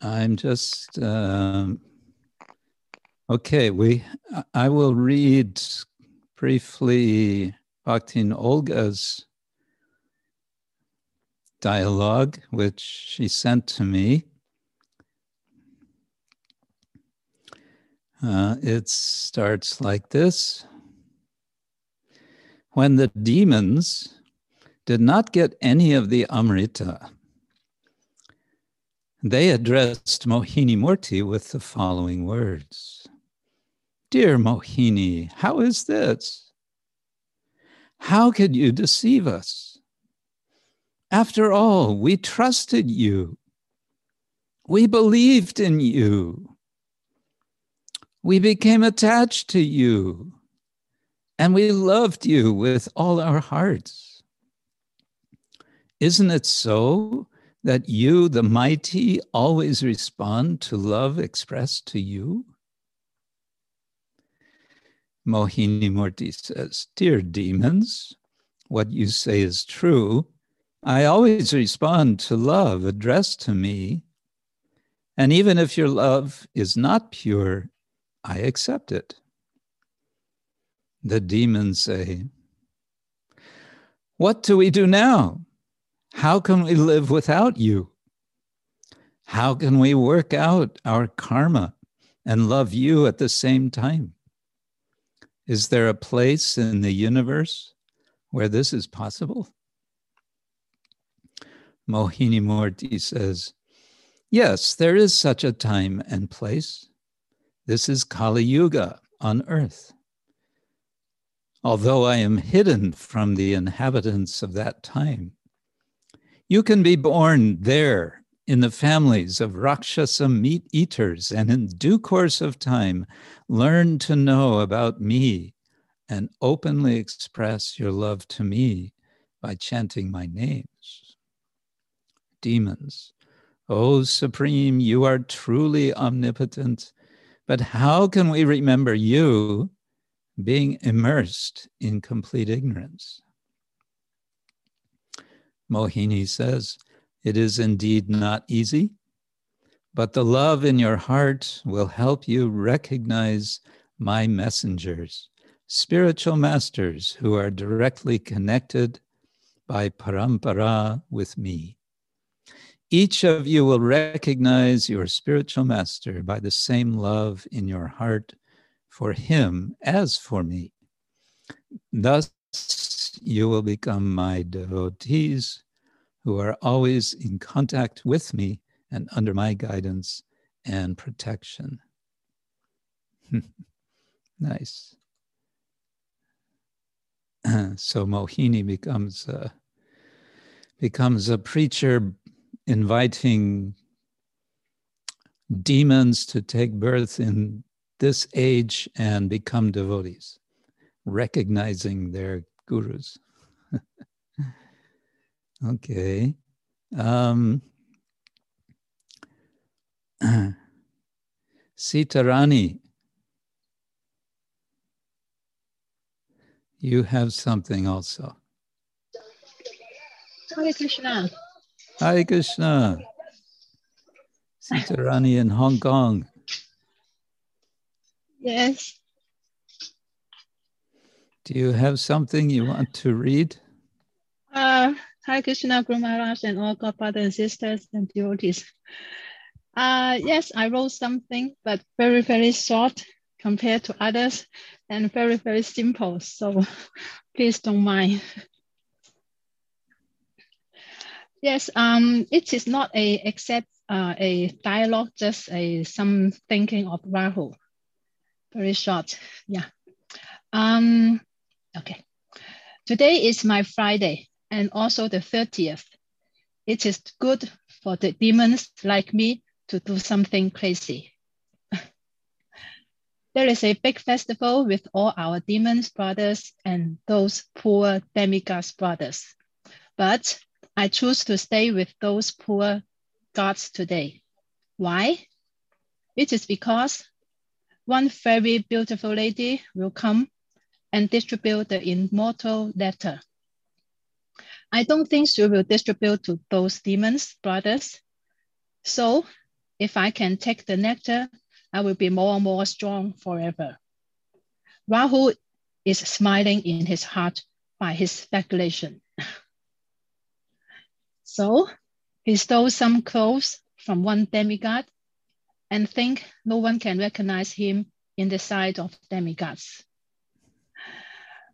I'm just um, okay. We I will read briefly Bhaktin Olga's dialogue, which she sent to me. Uh, it starts like this. When the demons did not get any of the Amrita, they addressed Mohini Murti with the following words Dear Mohini, how is this? How could you deceive us? After all, we trusted you. We believed in you. We became attached to you. And we loved you with all our hearts. Isn't it so that you, the mighty, always respond to love expressed to you? Mohini Murti says, Dear demons, what you say is true. I always respond to love addressed to me. And even if your love is not pure, I accept it. The demons say, What do we do now? How can we live without you? How can we work out our karma and love you at the same time? Is there a place in the universe where this is possible? Mohini Murti says, Yes, there is such a time and place. This is Kali Yuga on earth. Although I am hidden from the inhabitants of that time, you can be born there in the families of Rakshasa meat eaters, and in due course of time, learn to know about me and openly express your love to me by chanting my names. Demons, O Supreme, you are truly omnipotent, but how can we remember you being immersed in complete ignorance? Mohini says, It is indeed not easy, but the love in your heart will help you recognize my messengers, spiritual masters who are directly connected by parampara with me. Each of you will recognize your spiritual master by the same love in your heart for him as for me. Thus, you will become my devotees who are always in contact with me and under my guidance and protection. nice. so Mohini becomes a, becomes a preacher inviting demons to take birth in this age and become devotees, recognizing their gurus. okay. Um, Sitarani, you have something also. Hare Krishna. Hare Krishna. Sitarani in Hong Kong. Yes. Do you have something you want to read? Uh, Hare Krishna, Guru Maharaj, and all godfathers and sisters and devotees. Uh, yes, I wrote something, but very, very short compared to others and very, very simple. So please don't mind. Yes, um, it is not a except uh, a dialogue, just a some thinking of Rahu. Very short, yeah. Um, okay. Today is my Friday and also the 30th. It is good for the demons like me to do something crazy. there is a big festival with all our demons brothers and those poor demigods brothers. But I choose to stay with those poor gods today. Why? It is because one very beautiful lady will come and distribute the immortal letter. I don't think she will distribute to those demons, brothers. So if I can take the nectar, I will be more and more strong forever. Rahu is smiling in his heart by his speculation. So he stole some clothes from one demigod and think no one can recognize him in the sight of demigods.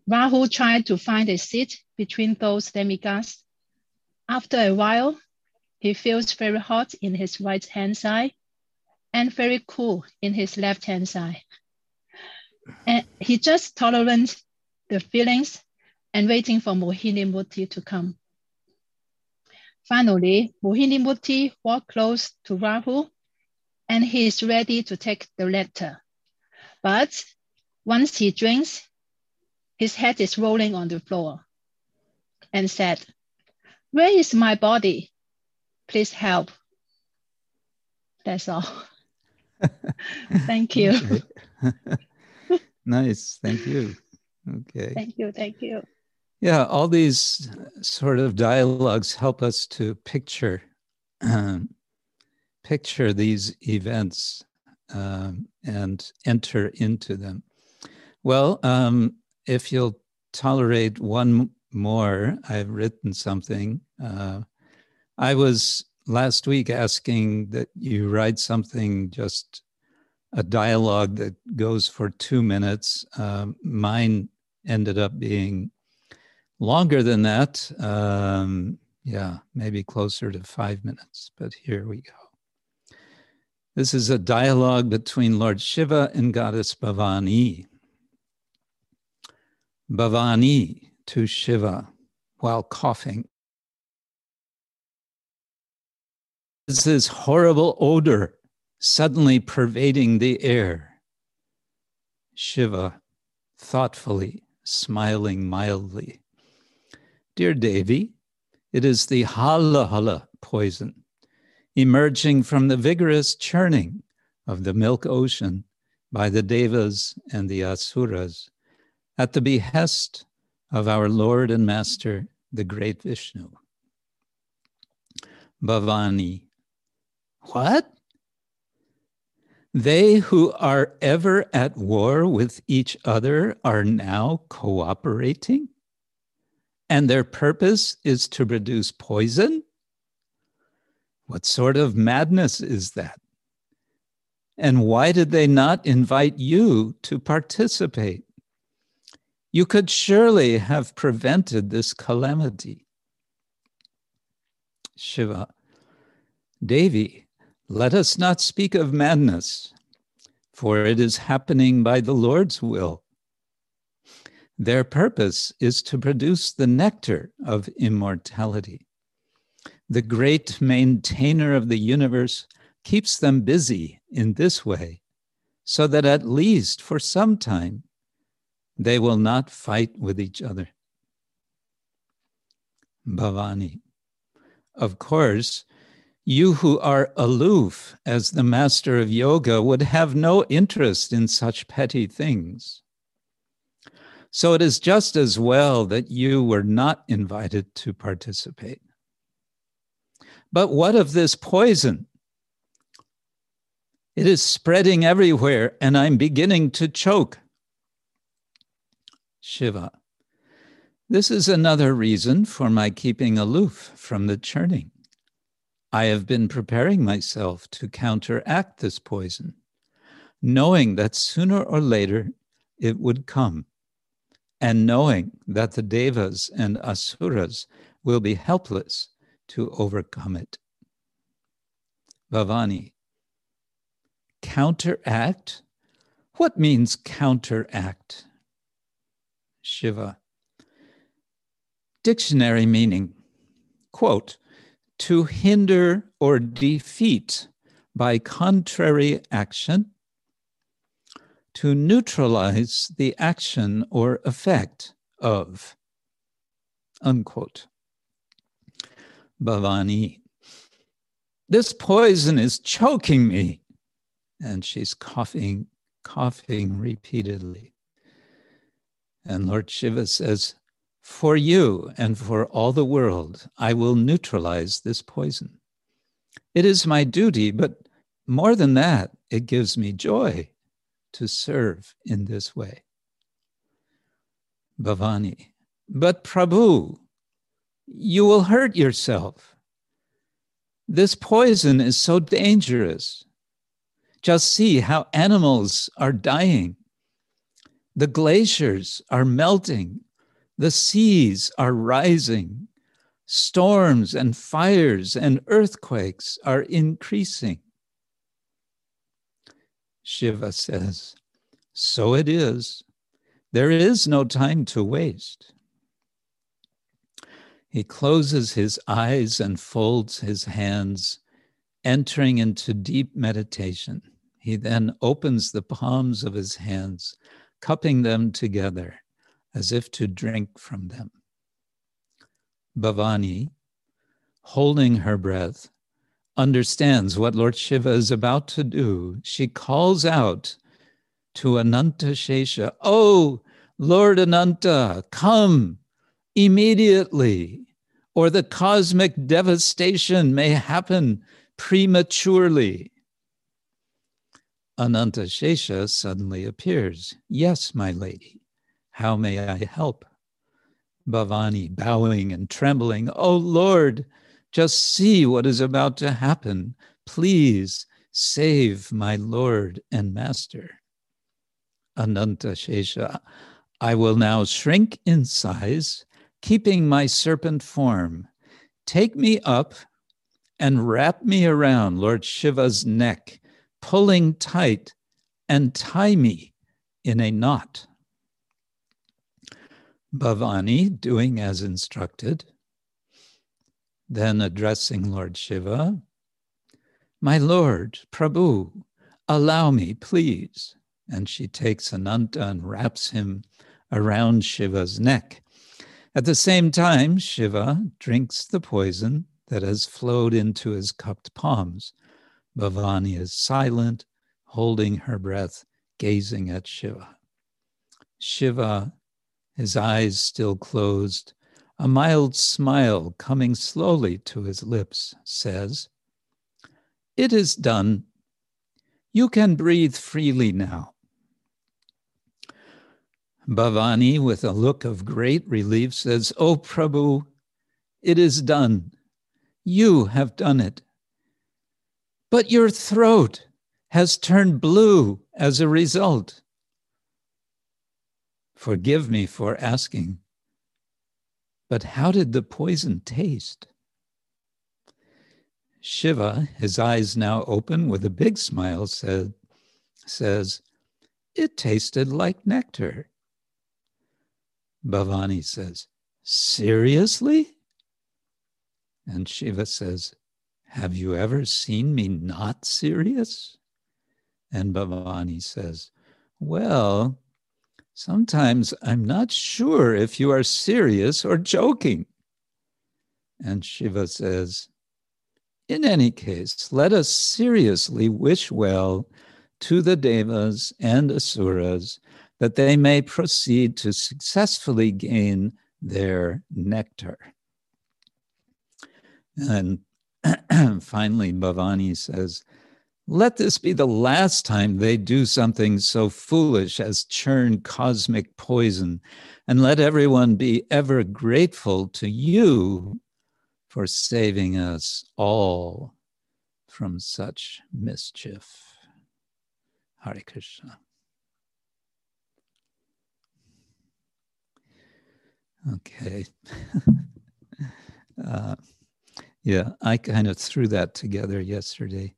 Rahu tried to find a seat between those demigods. After a while, he feels very hot in his right hand side and very cool in his left hand side. And he just tolerates the feelings and waiting for Mohini Murti to come. Finally, Mohini Murti walked close to Rahu and he is ready to take the letter. But once he drinks, his head is rolling on the floor and said, Where is my body? Please help. That's all. thank you. nice. Thank you. Okay. Thank you. Thank you. Yeah, all these sort of dialogues help us to picture um, picture these events um, and enter into them. Well, um, if you'll tolerate one more, I've written something. Uh, I was last week asking that you write something just a dialogue that goes for two minutes. Um, mine ended up being longer than that. Um, yeah, maybe closer to five minutes, but here we go. This is a dialogue between Lord Shiva and Goddess Bhavani. Bhavani to Shiva while coughing. This is this horrible odor suddenly pervading the air? Shiva, thoughtfully, smiling mildly. Dear Devi, it is the hala hala poison emerging from the vigorous churning of the milk ocean by the devas and the asuras at the behest of our Lord and Master, the great Vishnu. Bhavani. What? They who are ever at war with each other are now cooperating? And their purpose is to produce poison? What sort of madness is that? And why did they not invite you to participate? You could surely have prevented this calamity. Shiva, Devi, let us not speak of madness, for it is happening by the Lord's will. Their purpose is to produce the nectar of immortality. The great maintainer of the universe keeps them busy in this way, so that at least for some time they will not fight with each other. Bhavani. Of course, you who are aloof as the master of yoga would have no interest in such petty things. So it is just as well that you were not invited to participate. But what of this poison? It is spreading everywhere, and I'm beginning to choke. Shiva. This is another reason for my keeping aloof from the churning. I have been preparing myself to counteract this poison, knowing that sooner or later it would come, and knowing that the devas and asuras will be helpless to overcome it. Bhavani, counteract? What means counteract? Shiva. Dictionary meaning, quote, to hinder or defeat by contrary action, to neutralize the action or effect of, unquote. Bhavani, this poison is choking me. And she's coughing, coughing repeatedly. And Lord Shiva says, For you and for all the world, I will neutralize this poison. It is my duty, but more than that, it gives me joy to serve in this way. Bhavani, but Prabhu, you will hurt yourself. This poison is so dangerous. Just see how animals are dying. The glaciers are melting. The seas are rising. Storms and fires and earthquakes are increasing. Shiva says, So it is. There is no time to waste. He closes his eyes and folds his hands, entering into deep meditation. He then opens the palms of his hands, cupping them together as if to drink from them. Bhavani, holding her breath, understands what Lord Shiva is about to do. She calls out to Ananta Shesha, Oh, Lord Ananta, come immediately, or the cosmic devastation may happen prematurely. Ananta Shesha suddenly appears. Yes, my lady, how may I help? Bhavani, bowing and trembling, Oh Lord, just see what is about to happen. Please Save my Lord and Master. Ananta Shesha, I will now shrink in size, keeping my serpent form. Take me up and wrap me around Lord Shiva's neck, pulling tight and tie me in a knot. Bhavani, doing as instructed, then addressing Lord Shiva, My Lord, Prabhu, allow me, please. And she takes Ananta and wraps him around Shiva's neck. At the same time, Shiva drinks the poison that has flowed into his cupped palms. Bhavani is silent, holding her breath, gazing at Shiva. Shiva, his eyes still closed, a mild smile coming slowly to his lips, says, It is done. You can breathe freely now. Bhavani, with a look of great relief, says, O oh, Prabhu, it is done. You have done it. But your throat has turned blue as a result. Forgive me for asking, but how did the poison taste? Shiva, his eyes now open with a big smile, said, says, It tasted like nectar. Bhavani says, Seriously? And Shiva says, Have you ever seen me not serious? And Bhavani says, Well, sometimes I'm not sure if you are serious or joking. And Shiva says, In any case, let us seriously wish well to the Devas and Asuras that they may proceed to successfully gain their nectar. And finally, Bhavani says, let this be the last time they do something so foolish as churn cosmic poison, and let everyone be ever grateful to you for saving us all from such mischief. Hare Krishna. Okay. uh, yeah, I kind of threw that together yesterday.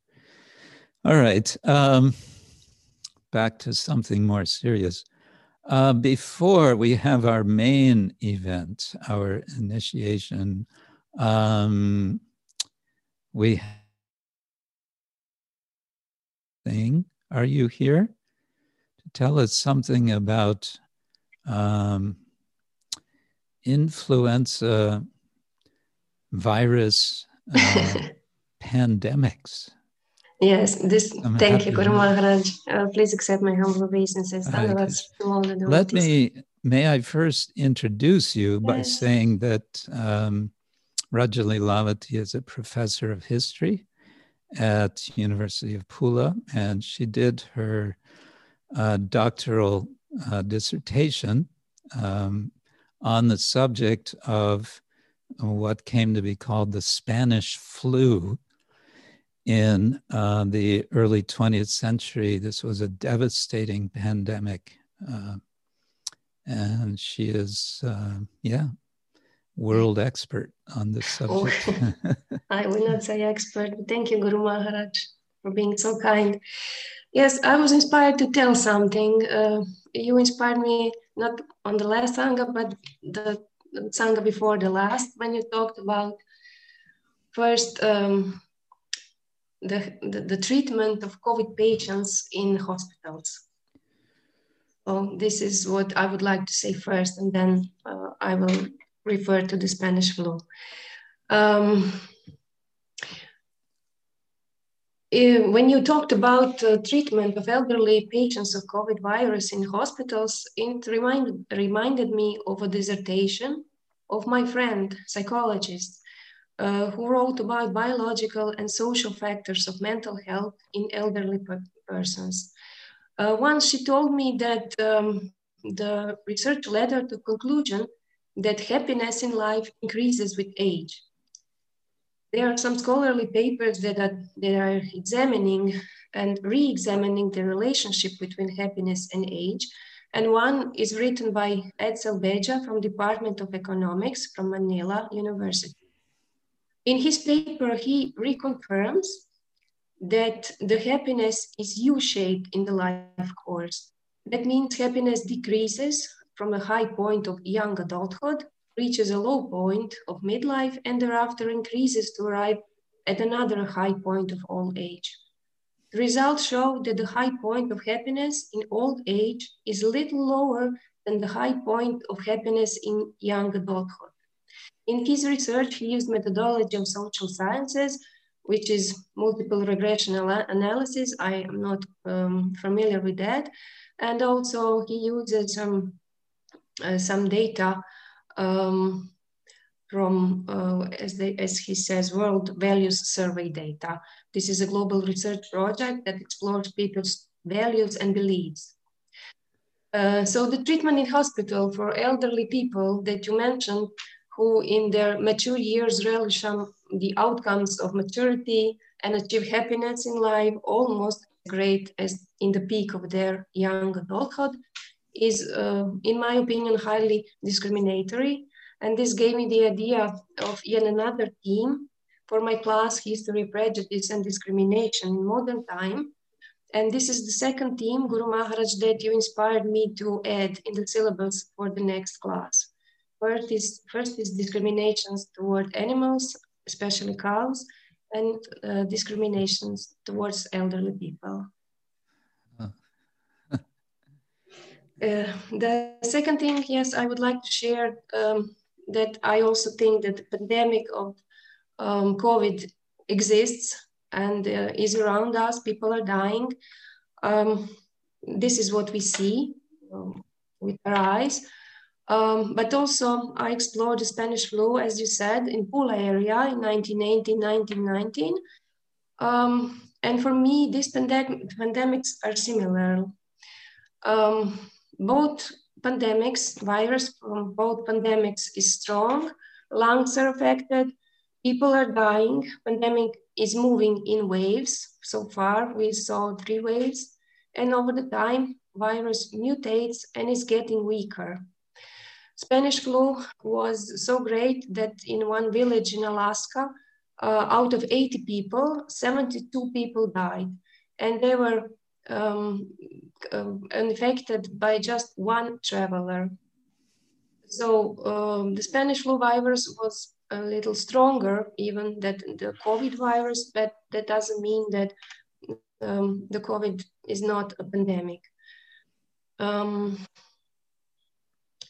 All right. Um, back to something more serious. Uh, before we have our main event, our initiation, um, we thing. Are you here to tell us something about um, influenza virus uh, pandemics. Yes, this. I'm thank you, Guru Maharaj. Uh, please accept my humble obeisances. Let me. May I first introduce you yes. by saying that um, Raja Lilavati is a professor of history at University of Pula, and she did her uh, doctoral uh, dissertation um, on the subject of what came to be called the Spanish flu in uh, the early 20th century. This was a devastating pandemic. Uh, and she is, uh, yeah, world expert on this subject. Oh, I will not say expert, but thank you, Guru Maharaj, for being so kind. Yes, I was inspired to tell something. Uh, you inspired me not on the last Sangha, but the Sangha before the last, when you talked about first um, the, the, the, treatment of COVID patients in hospitals. So this is what I would like to say first, and then uh, I will refer to the Spanish flu. Um, when you talked about uh, treatment of elderly patients of COVID virus in hospitals, it remind, reminded me of a dissertation of my friend, psychologist, uh, who wrote about biological and social factors of mental health in elderly per persons. Uh, once she told me that um, the research led her to conclusion that happiness in life increases with age. there are some scholarly papers that are, that are examining and re-examining the relationship between happiness and age. And one is written by Edsel Beja from Department of Economics from Manila University. In his paper, he reconfirms that the happiness is U-shaped in the life course. That means happiness decreases from a high point of young adulthood, reaches a low point of midlife, and thereafter increases to arrive at another high point of old age. The results show that the high point of happiness in old age is little lower than the high point of happiness in young adulthood. In his research, he used methodology of social sciences, which is multiple regression analysis. I am not um, familiar with that. And also he uses some, uh, some data um, from, uh, as, they, as he says, World Values Survey data. This is a global research project that explores people's values and beliefs. Uh, so the treatment in hospital for elderly people that you mentioned who in their mature years relish the outcomes of maturity and achieve happiness in life almost as great as in the peak of their young adulthood is, uh, in my opinion, highly discriminatory. And this gave me the idea of yet another theme for my class, History, Prejudice, and Discrimination in Modern Time. And this is the second theme, Guru Maharaj, that you inspired me to add in the syllabus for the next class. First is, first is discriminations toward animals, especially cows, and uh, discriminations towards elderly people. uh, the second thing, yes, I would like to share um, that I also think that the pandemic of um, COVID exists and uh, is around us. People are dying. Um, this is what we see um, with our eyes. Um, but also I explored the Spanish flu, as you said, in Pula area in 1918, 1919. Um, and for me, these pandem pandemics are similar. Um, both pandemics, virus from both pandemics is strong, lungs are affected, people are dying, pandemic is moving in waves. So far, we saw three waves, and over the time, virus mutates and is getting weaker. Spanish flu was so great that in one village in Alaska, uh, out of 80 people, 72 people died. And they were um, uh, infected by just one traveler. So um, the Spanish flu virus was a little stronger even than the COVID virus, but that doesn't mean that um, the COVID is not a pandemic. Um,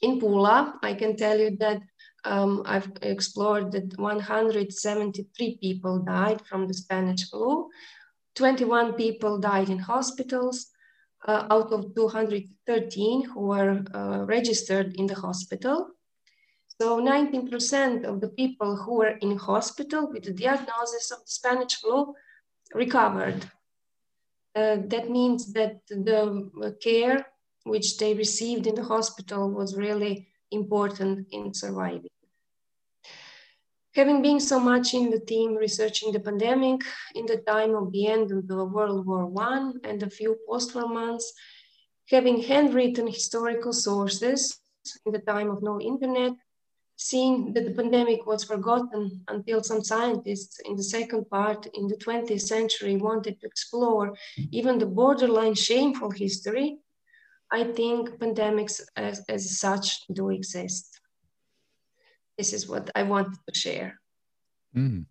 in Pula, I can tell you that um, I've explored that 173 people died from the Spanish flu. 21 people died in hospitals uh, out of 213 who were uh, registered in the hospital. So 19% of the people who were in hospital with the diagnosis of the Spanish flu recovered. Uh, that means that the care which they received in the hospital was really important in surviving. Having been so much in the team researching the pandemic in the time of the end of the World War I and a few post-war months, having handwritten historical sources in the time of no internet, seeing that the pandemic was forgotten until some scientists in the second part in the 20th century wanted to explore even the borderline shameful history I think pandemics as, as such do exist. This is what I wanted to share. Mm.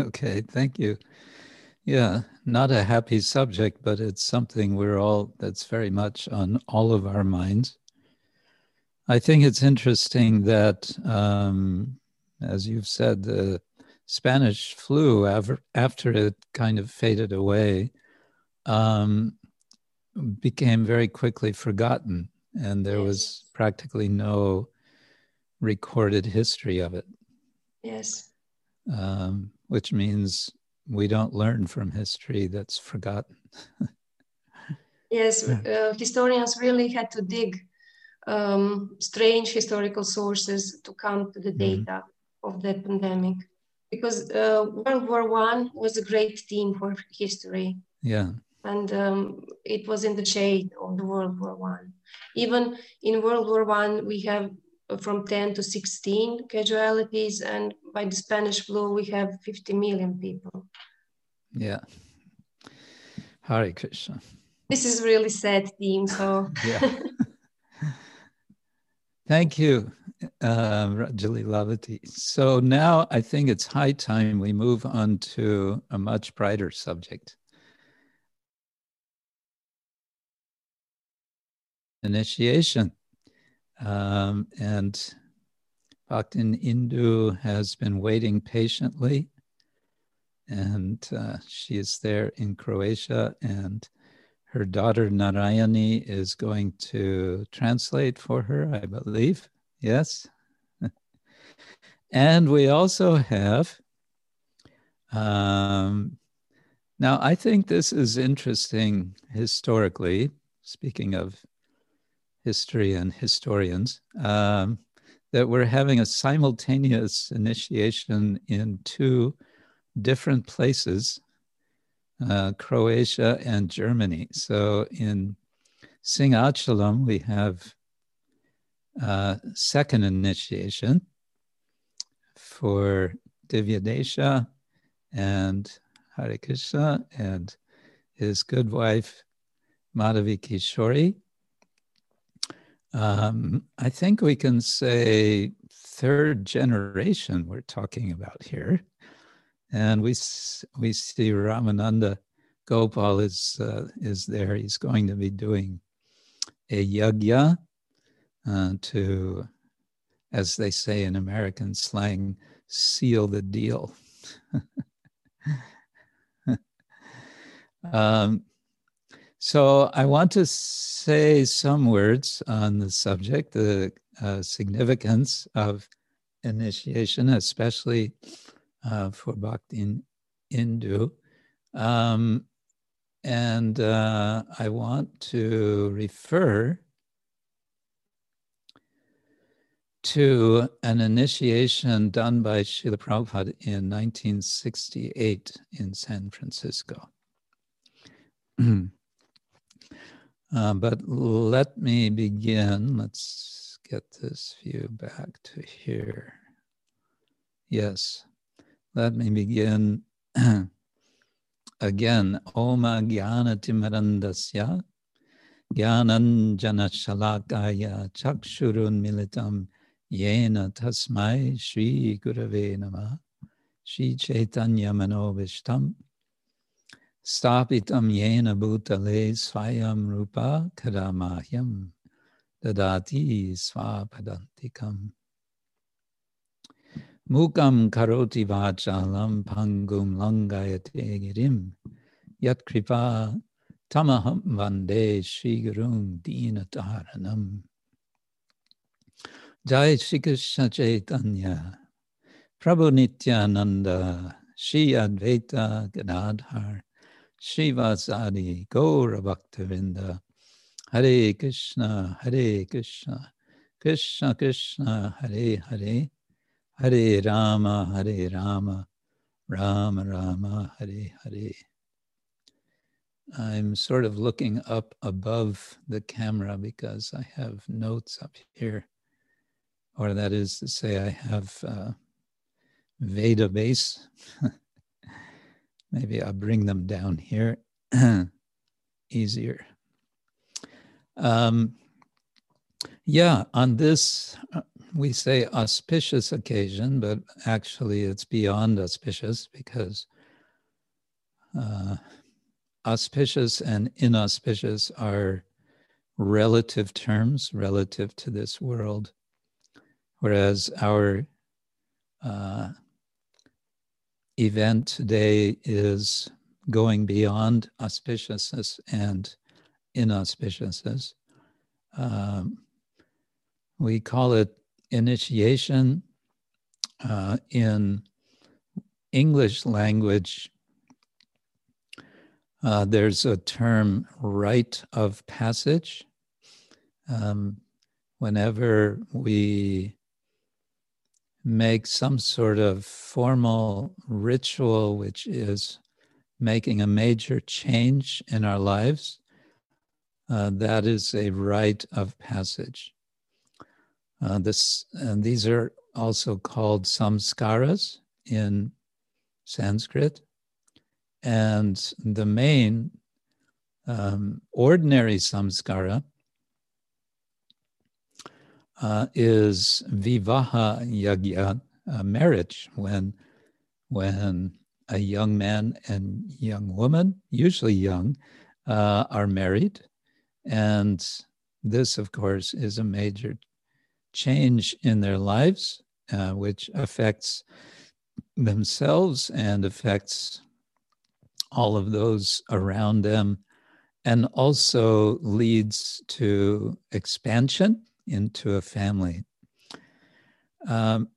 Okay, thank you. Yeah, not a happy subject, but it's something we're all, that's very much on all of our minds. I think it's interesting that, um, as you've said, the Spanish flu, after, it kind of faded away, um, became very quickly forgotten, and there yes. was practically no recorded history of it. Yes. Um, which means we don't learn from history that's forgotten. yes, uh, historians really had to dig um, strange historical sources to come to the mm-hmm. data mm-hmm. of the pandemic because uh, World War One was a great theme for history. Yeah. And um, it was in the shade of the World War One. Even in World War One, we have from 10 to 16 casualties, and by the Spanish flu, we have 50 million people. Yeah. Hare Krishna. This is really sad theme, so. yeah. Thank you, uh, Rajali Lavati. So now I think it's high time we move on to a much brighter subject. Initiation. Um, and Bhaktin Indu has been waiting patiently, and uh, she is there in Croatia, and her daughter Narayani is going to translate for her, I believe. Yes. and we also have, um, now I think this is interesting historically, speaking of history and historians, um, that we're having a simultaneous initiation in two different places uh, Croatia and Germany. So in Singhachalam, we have uh, second initiation for Divyadesha and Hare Krishna and his good wife Madhavi Kishori. Um, I think we can say third generation we're talking about here. And we, we see Ramananda Gopal is, uh, is there. He's going to be doing a yagya uh, to, as they say in American slang, seal the deal. um, so I want to say some words on the subject, the uh, significance of initiation, especially uh, for Bhakti Indu. Um, and uh, I want to refer to an initiation done by Srila Prabhupada in 1968 in San Francisco. Uh, but let me begin. Let's get this view back to here. Yes, let me begin again. Oma Jnana Timarandasya Jnananjana Shalakaya Chakshurun Militam Yena Tasmai Shri Gurave Nama Shri Chaitanya Manobishtam Stapitam yena bhutale swayam rupa kadamahyam dadati swapadantikam. Mukam karoti vachalam pangum langayate girim yat kripa tamaham vande shigurum dinataranam. Jai Shri Krishna Chaitanya Prabhu Nityananda Shri Advaita Gadadhar Shrivasadi Gaura Bhaktavinda Hare Krishna Hare Krishna. Krishna Krishna Hare Hare. Hare Rama Hare Rama. Rama Rama Hare Hare. I'm sort of looking up above the camera because I have notes up here. Or that is to say, I have uh, Veda base Maybe I'll bring them down here. Easier. Um, yeah, on this, uh, we say auspicious occasion, but actually it's beyond auspicious because uh, auspicious and inauspicious are relative terms relative to this world, whereas our uh, event today is going beyond auspiciousness and inauspiciousness. Um, we call it initiation uh, in English language. Uh, there's a term rite of passage. Um, whenever we make some sort of formal ritual, which is making a major change in our lives, uh, that is a rite of passage. Uh, this, and these are also called samskaras in Sanskrit. And the main um, ordinary samskara uh, is vivaha yagya, uh, marriage, when, when a young man and young woman, usually young, uh, are married. And this, of course, is a major change in their lives, uh, which affects themselves and affects all of those around them, and also leads to expansion into a family. Um,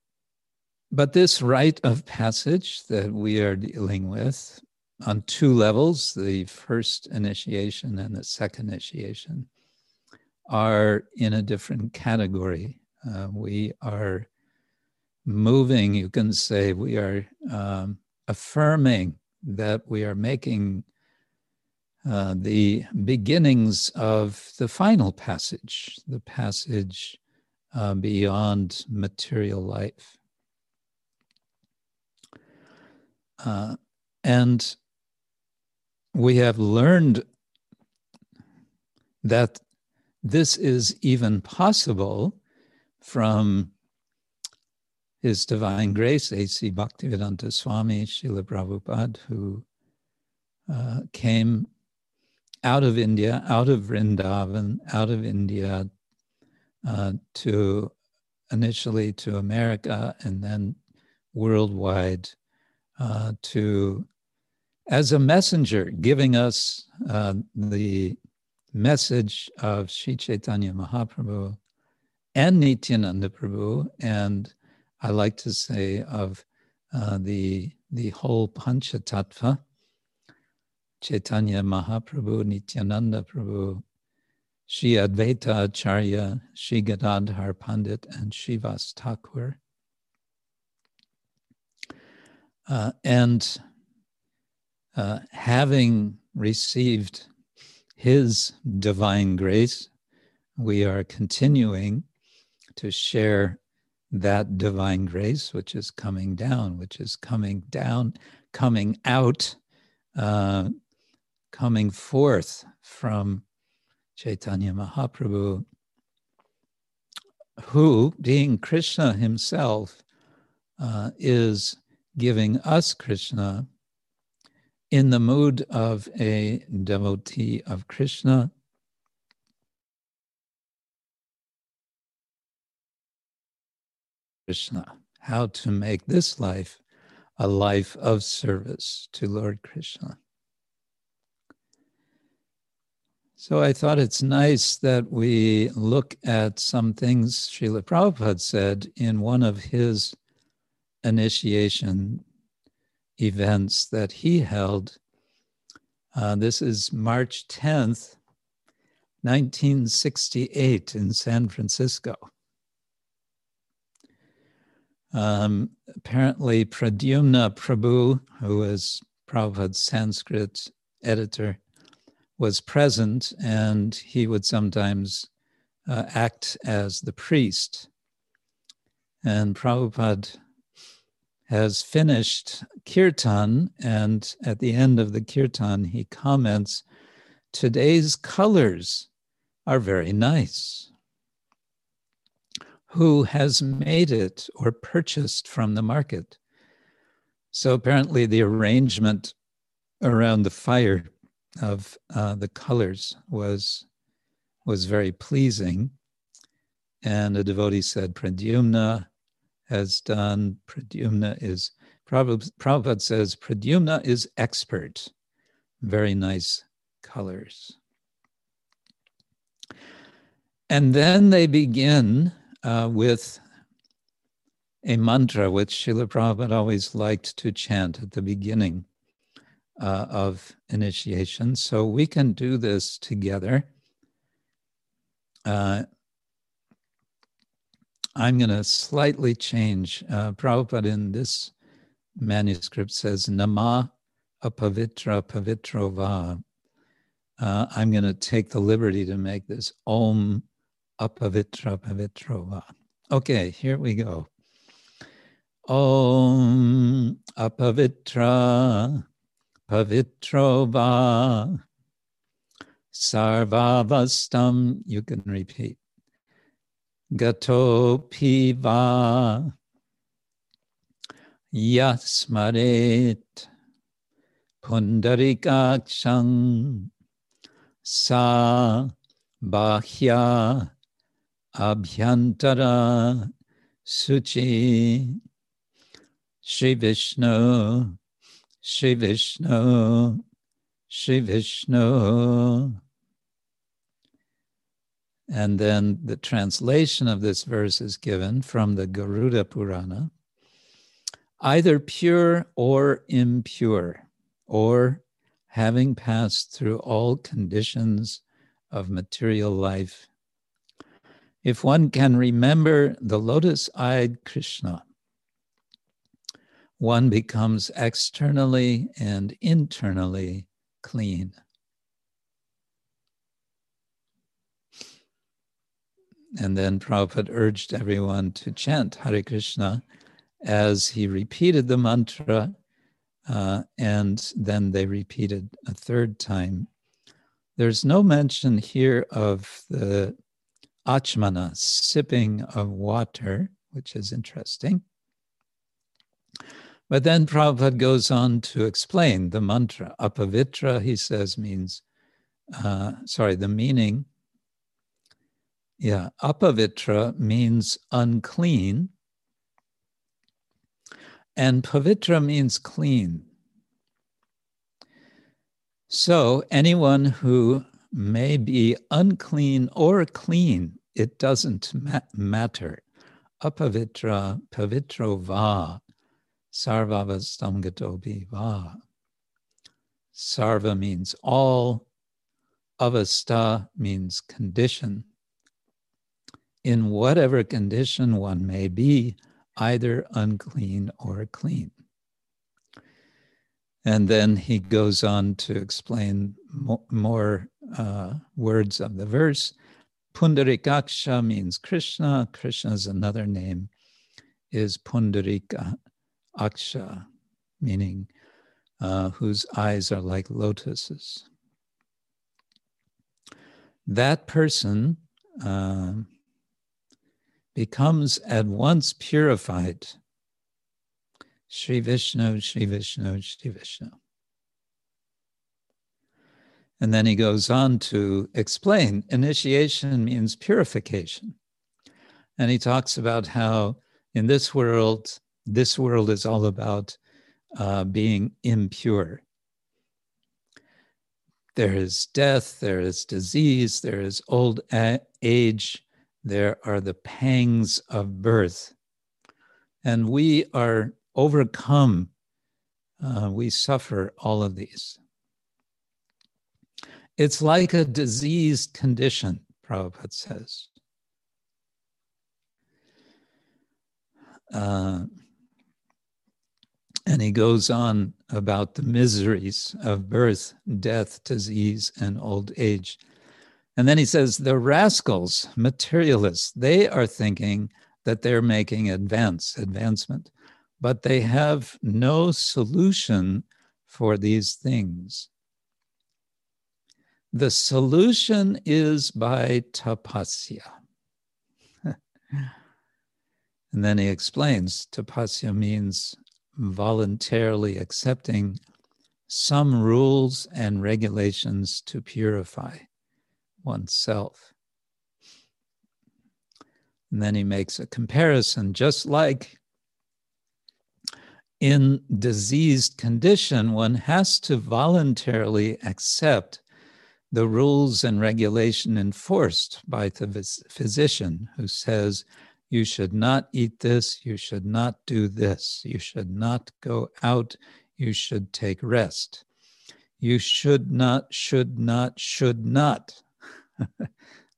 but this rite of passage that we are dealing with on two levels the first initiation and the second initiation are in a different category. Uh, we are moving, you can say, we are um, affirming that we are making uh, the beginnings of the final passage, the passage uh, beyond material life. Uh, and we have learned that this is even possible from His Divine Grace, A.C. Bhaktivedanta Swami Srila Prabhupada, who uh, came out of India, out of Vrindavan, out of India uh, to initially to America and then worldwide uh, to as a messenger giving us uh, the message of Sri Chaitanya Mahaprabhu and Nityananda Prabhu, and I like to say of uh, the the whole Panchatattva, Chaitanya Mahaprabhu, Nityananda Prabhu, Sri Advaita Acharya, Sri Gadadhar Pandit, and Srivas Thakur. Uh, and uh, having received his divine grace, we are continuing to share that divine grace, which is coming down, which is coming down, coming out, uh, coming forth from Chaitanya Mahaprabhu, who, being Krishna himself, uh, is giving us Krishna in the mood of a devotee of Krishna Krishna, how to make this life a life of service to Lord Krishna. So I thought it's nice that we look at some things Srila Prabhupada said in one of his initiation events that he held. Uh, this is March 10th, 1968 in San Francisco. Um, apparently, Pradyumna Prabhu, who was Prabhupada's Sanskrit editor, was present and he would sometimes uh, act as the priest. And Prabhupada has finished kirtan, and at the end of the kirtan, he comments Today's colors are very nice who has made it or purchased from the market. So apparently, the arrangement around the fire of uh, the colors was was very pleasing. And a devotee said, Pradyumna has done. Pradyumna is, Prabhupada says, Pradyumna is expert. Very nice colors. And then they begin uh, with a mantra which Srila Prabhupada always liked to chant at the beginning uh, of initiation. So we can do this together. Uh, I'm going to slightly change. Uh, Prabhupada in this manuscript says Nama apavitra pavitrova. Uh, I'm going to take the liberty to make this Om apavitra pavitrova. Okay, here we go. Om apavitra pavitro va. Sarvavastam, you can repeat. Gato piva yasmaret pundarikakshang sa bahya. Abhyantara. Suchi. Shri Vishnu Shri Vishnu Shri Vishnu and then the translation of this verse is given from the Garuda Purana either pure or impure, or having passed through all conditions of material life. If one can remember the lotus eyed Krishna, one becomes externally and internally clean. And then Prabhupada urged everyone to chant Hare Krishna as he repeated the mantra, uh, and then they repeated a third time. There's no mention here of the achamana, sipping of water, which is interesting. But then Prabhupada goes on to explain the mantra. Apavitra, he says, means, uh, sorry, the meaning yeah, apavitra means unclean, and pavitra means clean. So anyone who may be unclean or clean, it doesn't ma- matter. Apavitra, pavitro va, sarvavastamgatobi va. Sarva means all, avasta means condition in whatever condition one may be, either unclean or clean. And then he goes on to explain mo- more uh, words of the verse. Pundarikaksha means Krishna. Krishna's another name is Pundarika Aksha, meaning uh, whose eyes are like lotuses. That person uh, becomes at once purified. Sri Vishnu, Sri Vishnu, Sri Vishnu. And then he goes on to explain initiation means purification. And he talks about how in this world, this world is all about uh, being impure. There is death, there is disease, there is old age, there are the pangs of birth. And we are overcome, uh, we suffer all of these. It's like a diseased condition, Prabhupada says. Uh, and he goes on about the miseries of birth, death, disease, and old age. And then he says the rascals, materialists, they are thinking that they're making advance, advancement, but they have no solution for these things. The solution is by tapasya. and then he explains tapasya means voluntarily accepting some rules and regulations to purify oneself. And then he makes a comparison, just like in diseased condition, one has to voluntarily accept the rules and regulation enforced by the physician who says, you should not eat this, you should not do this, you should not go out, you should take rest. You should not, should not, should not.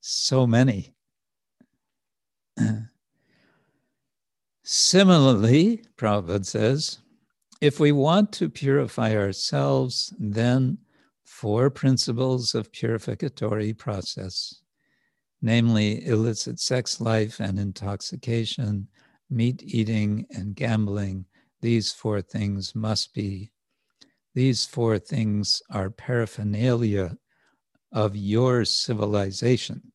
so many. Similarly, Prabhupada says, if we want to purify ourselves, then four principles of purificatory process, namely illicit sex life and intoxication, meat eating and gambling, these four things must be, these four things are paraphernalia of your civilization.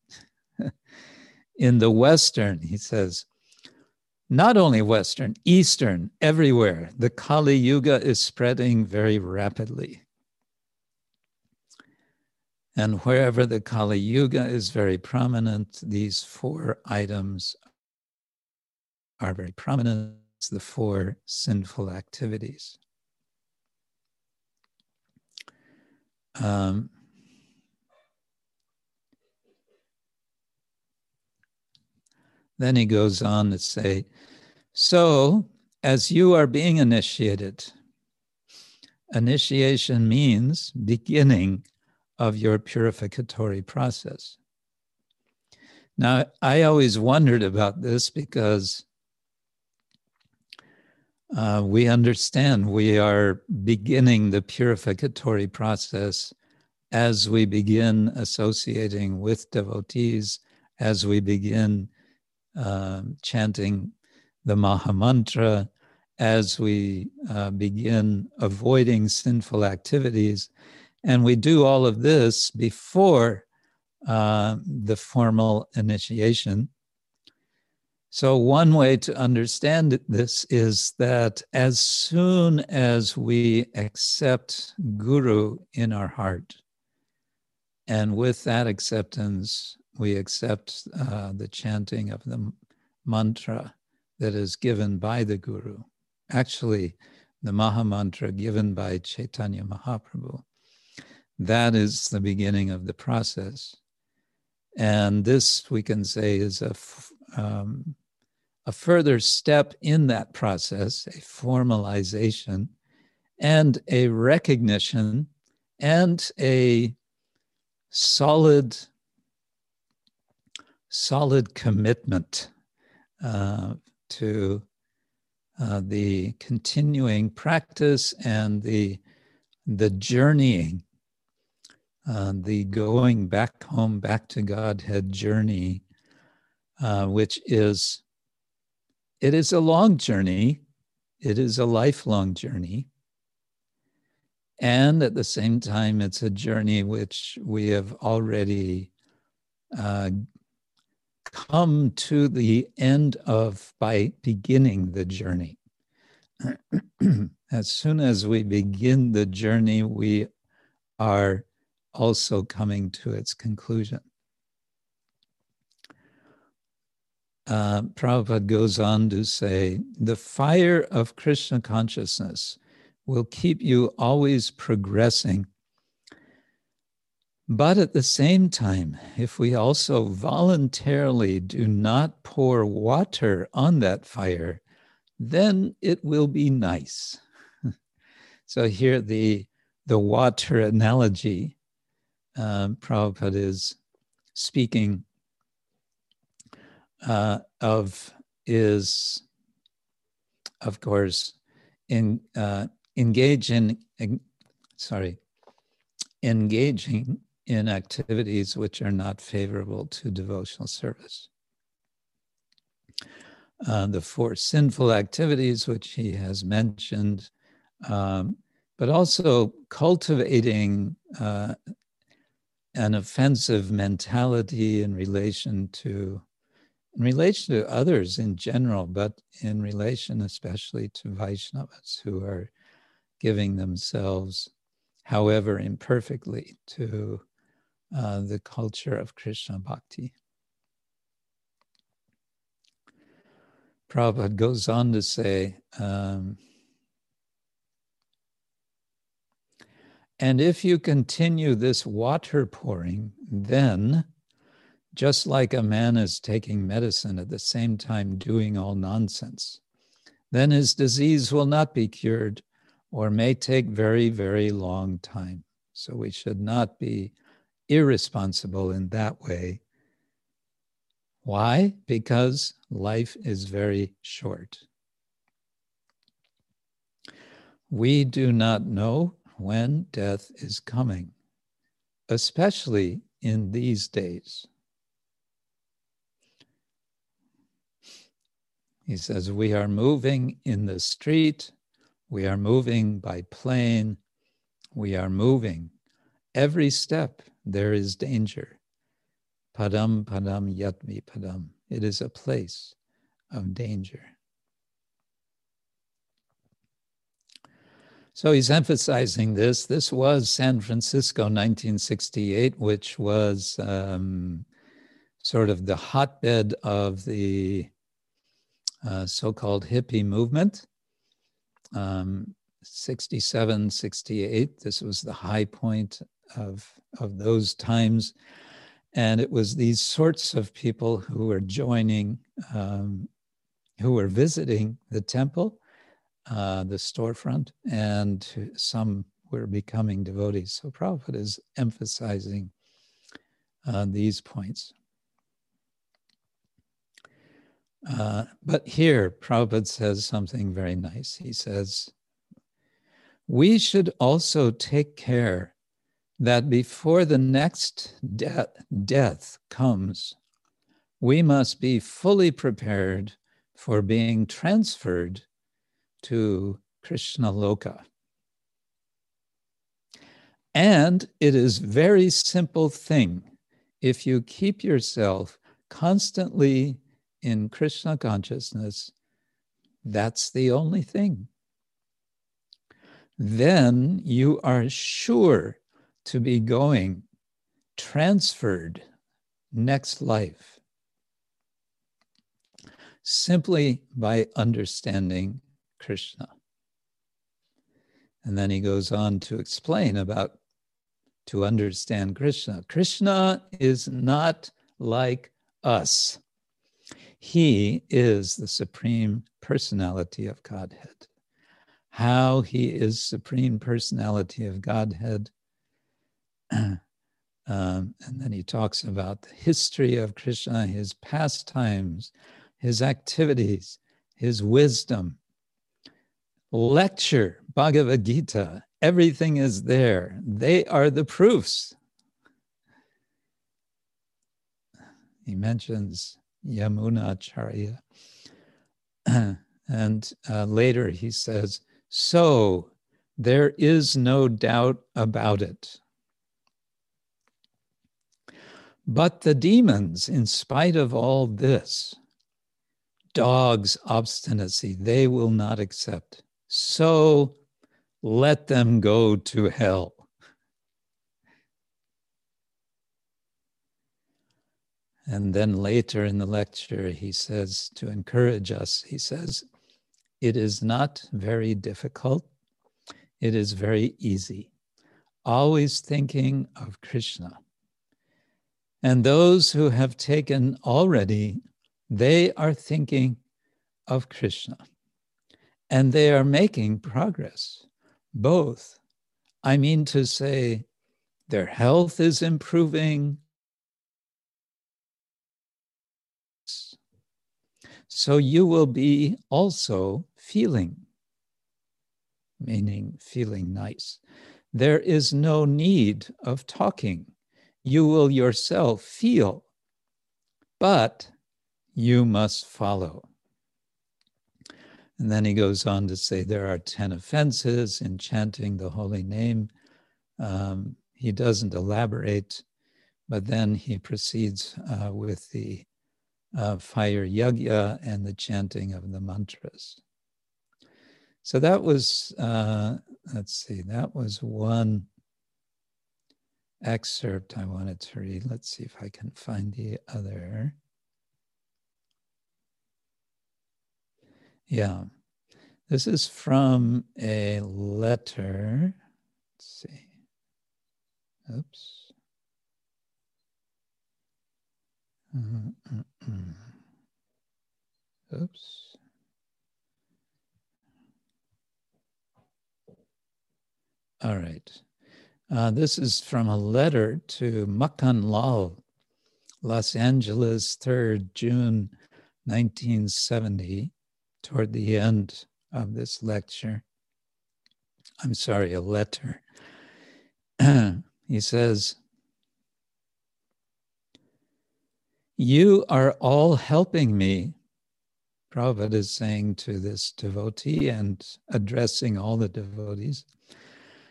In the Western, he says, not only Western, Eastern, everywhere, the Kali Yuga is spreading very rapidly. And wherever the Kali Yuga is very prominent, these four items are very prominent. The four sinful activities. Um, then he goes on to say, So, as you are being initiated, initiation means beginning of your purificatory process. Now, I always wondered about this because uh, we understand we are beginning the purificatory process as we begin associating with devotees, as we begin uh, chanting the Maha Mantra, as we uh, begin avoiding sinful activities. And we do all of this before uh, the formal initiation. So, one way to understand this is that as soon as we accept Guru in our heart, and with that acceptance, we accept uh, the chanting of the mantra that is given by the Guru. Actually, the Maha Mantra given by Chaitanya Mahaprabhu. That is the beginning of the process. And this, we can say, is a, um, a further step in that process, a formalization and a recognition and a solid, solid commitment uh, to uh, the continuing practice and the, the journeying uh, the going back home, back to Godhead journey, uh, which is, it is a long journey. It is a lifelong journey. And at the same time, it's a journey which we have already uh, come to the end of by beginning the journey. as soon as we begin the journey, we are also coming to its conclusion. Uh, Prabhupada goes on to say, the fire of Krishna consciousness will keep you always progressing. But at the same time, if we also voluntarily do not pour water on that fire, then it will be nice. so here the, the water analogy um, Prabhupada is speaking uh, of is, of course, in uh, engage in, in sorry, engaging in activities which are not favorable to devotional service. Uh, the four sinful activities which he has mentioned, um, but also cultivating uh, an offensive mentality in relation to in relation to others in general, but in relation especially to Vaishnavas who are giving themselves, however imperfectly, to uh, the culture of Krishna bhakti. Prabhupada goes on to say, um, And if you continue this water pouring, then just like a man is taking medicine at the same time doing all nonsense, then his disease will not be cured or may take very, very long time. So we should not be irresponsible in that way Why? Because life is very short. We do not know when death is coming, especially in these days. He says, We are moving in the street, we are moving by plane, we are moving. Every step there is danger. Padam padam yad vipadam. It is a place of danger. So he's emphasizing this. This was San Francisco, 1968, which was um, sort of the hotbed of the uh, so called hippie movement. Um, 67, 68, this was the high point of, of those times. And it was these sorts of people who were joining, um, who were visiting the temple, uh, the storefront, and some were becoming devotees. So Prabhupada is emphasizing uh, these points. Uh, but here, Prabhupada says something very nice. He says, We should also take care that before the next de- death comes, we must be fully prepared for being transferred to Krishna Loka. And it is very simple thing if you keep yourself constantly in Krishna consciousness, that's the only thing. Then you are sure to be going transferred next life simply by understanding Krishna. And then he goes on to explain about to understand Krishna. Krishna is not like us. He is the supreme personality of Godhead. How he is supreme personality of Godhead um, and then he talks about the history of Krishna, his pastimes, his activities, his wisdom. Lecture, Bhagavad Gita, everything is there. They are the proofs. He mentions Yamuna Acharya. and uh, later he says, So there is no doubt about it. But the demons, in spite of all this, dog's obstinacy, they will not accept. So let them go to hell. And then later in the lecture, he says to encourage us, he says, It is not very difficult, it is very easy. Always thinking of Krishna and those who have taken already, they are thinking of Krishna. And they are making progress, both. I mean to say, their health is improving. So you will be also feeling, meaning feeling nice. There is no need of talking you will yourself feel, but you must follow. And then he goes on to say there are 10 offenses in chanting the holy name. Um, he doesn't elaborate, but then he proceeds uh, with the uh, fire yagya and the chanting of the mantras. So that was, uh, let's see, that was one excerpt I wanted to read. Let's see if I can find the other. Yeah, this is from a letter. Let's see. Oops. Mm-mm-mm. Oops. All right. Uh, this is from a letter to Makan Lal. Los Angeles, 3rd June 1970, toward the end of this lecture. I'm sorry, a letter. he says, You are all helping me. Prabhupada is saying to this devotee and addressing all the devotees,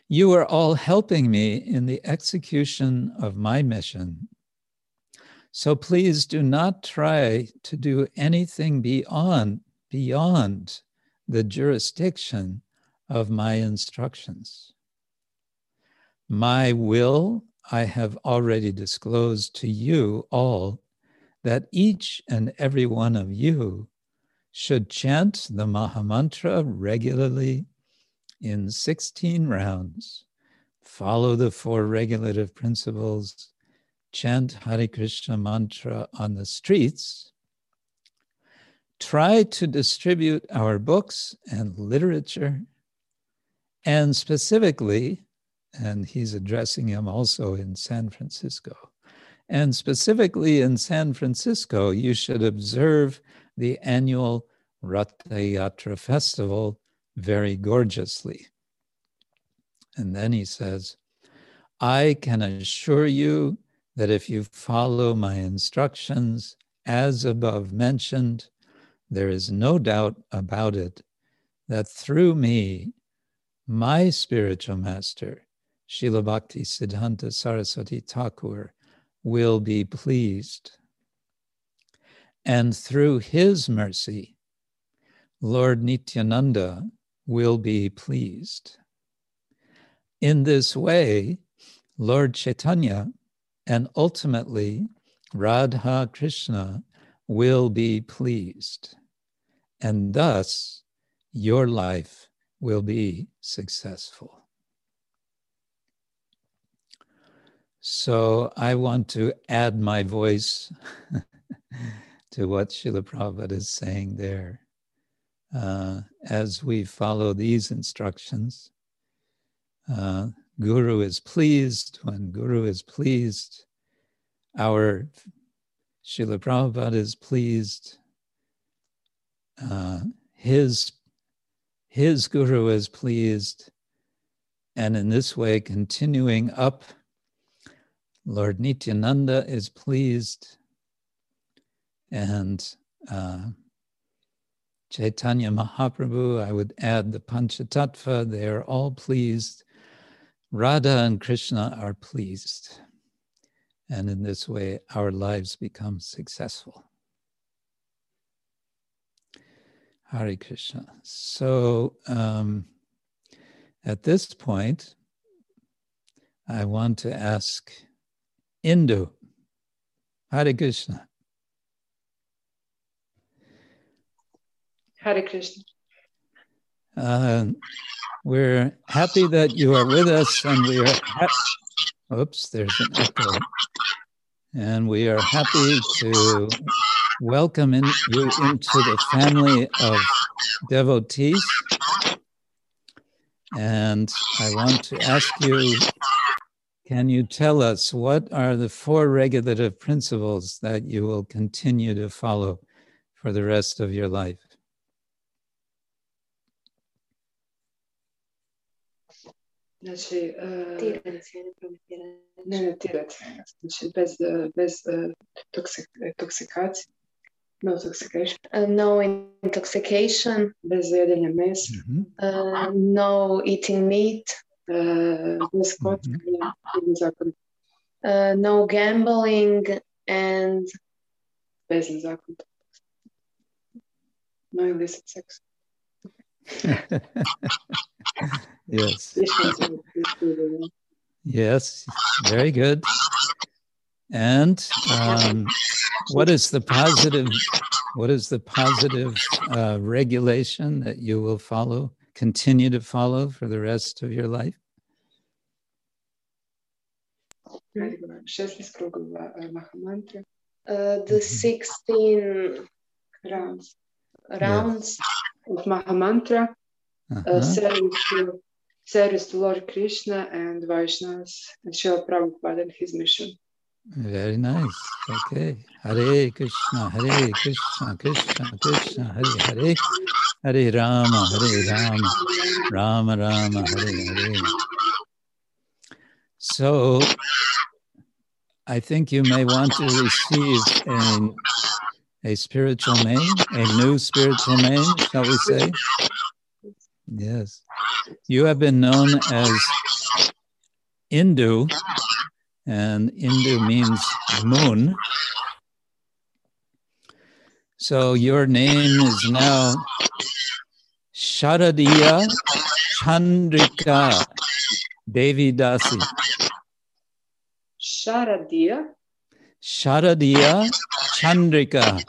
You are all helping me in the execution of my mission. So please do not try to do anything beyond, beyond the jurisdiction of my instructions. My will I have already disclosed to you all that each and every one of you should chant the Mahamantra regularly in 16 rounds, follow the four regulative principles, chant Hare Krishna mantra on the streets, try to distribute our books and literature, and specifically, and he's addressing him also in San Francisco, and specifically in San Francisco, you should observe the annual Ratha Yatra festival very gorgeously. And then he says, I can assure you that if you follow my instructions as above mentioned, there is no doubt about it that through me, my spiritual master, Srila Bhakti Siddhanta Saraswati Thakur, will be pleased. And through his mercy, Lord Nityananda will be pleased. In this way, Lord Chaitanya and ultimately Radha Krishna will be pleased. And thus, your life will be successful. So I want to add my voice to what Srila Prabhupada is saying there. Uh, as we follow these instructions, uh, Guru is pleased. When Guru is pleased, our Srila Prabhupada is pleased. Uh, his, his Guru is pleased. And in this way, continuing up Lord Nityananda is pleased, and uh, Chaitanya Mahaprabhu, I would add the Panchatattva, they are all pleased. Radha and Krishna are pleased. And in this way, our lives become successful. Hare Krishna. So um, at this point, I want to ask Indu. Hare Krishna. Hare Krishna. Uh, we're happy that you are with us, and we are. Ha- Oops, there's an echo. And we are happy to welcome in, you into the family of devotees. And I want to ask you can you tell us what are the four regulative principles that you will continue to follow for the rest of your life? Znači, uh, ne, ne, tiracija. Znači, bez, bez toksik, toksikacije. No toxication. Uh, no intoxication. Bez jedenja mesa. Mm-hmm. Uh, no eating meat. Uh, bez kockanja. Mm-hmm. Uh, no gambling and bez zakon. No illicit sex. yes. Yes, very good. And um, what is the positive? What is the positive uh, regulation that you will follow, continue to follow for the rest of your life? Uh, the 16 rounds rounds of Mahamantra, uh-huh. uh, service, to, service to Lord Krishna and Vaishnavas and Srila Prabhupada and his mission. Very nice. Okay. Hare Krishna, Hare Krishna, Krishna Krishna, Hare Hare, Hare Rama, Hare Rama, Rama Rama, Hare Hare. So I think you may want to receive a, a spiritual name, a new spiritual name, shall we say? Yes. You have been known as Indu, and Indu means moon. So your name is now Sharadiya Chandrika Devi Dasi. Sharadiya? Sharadiya Chandrika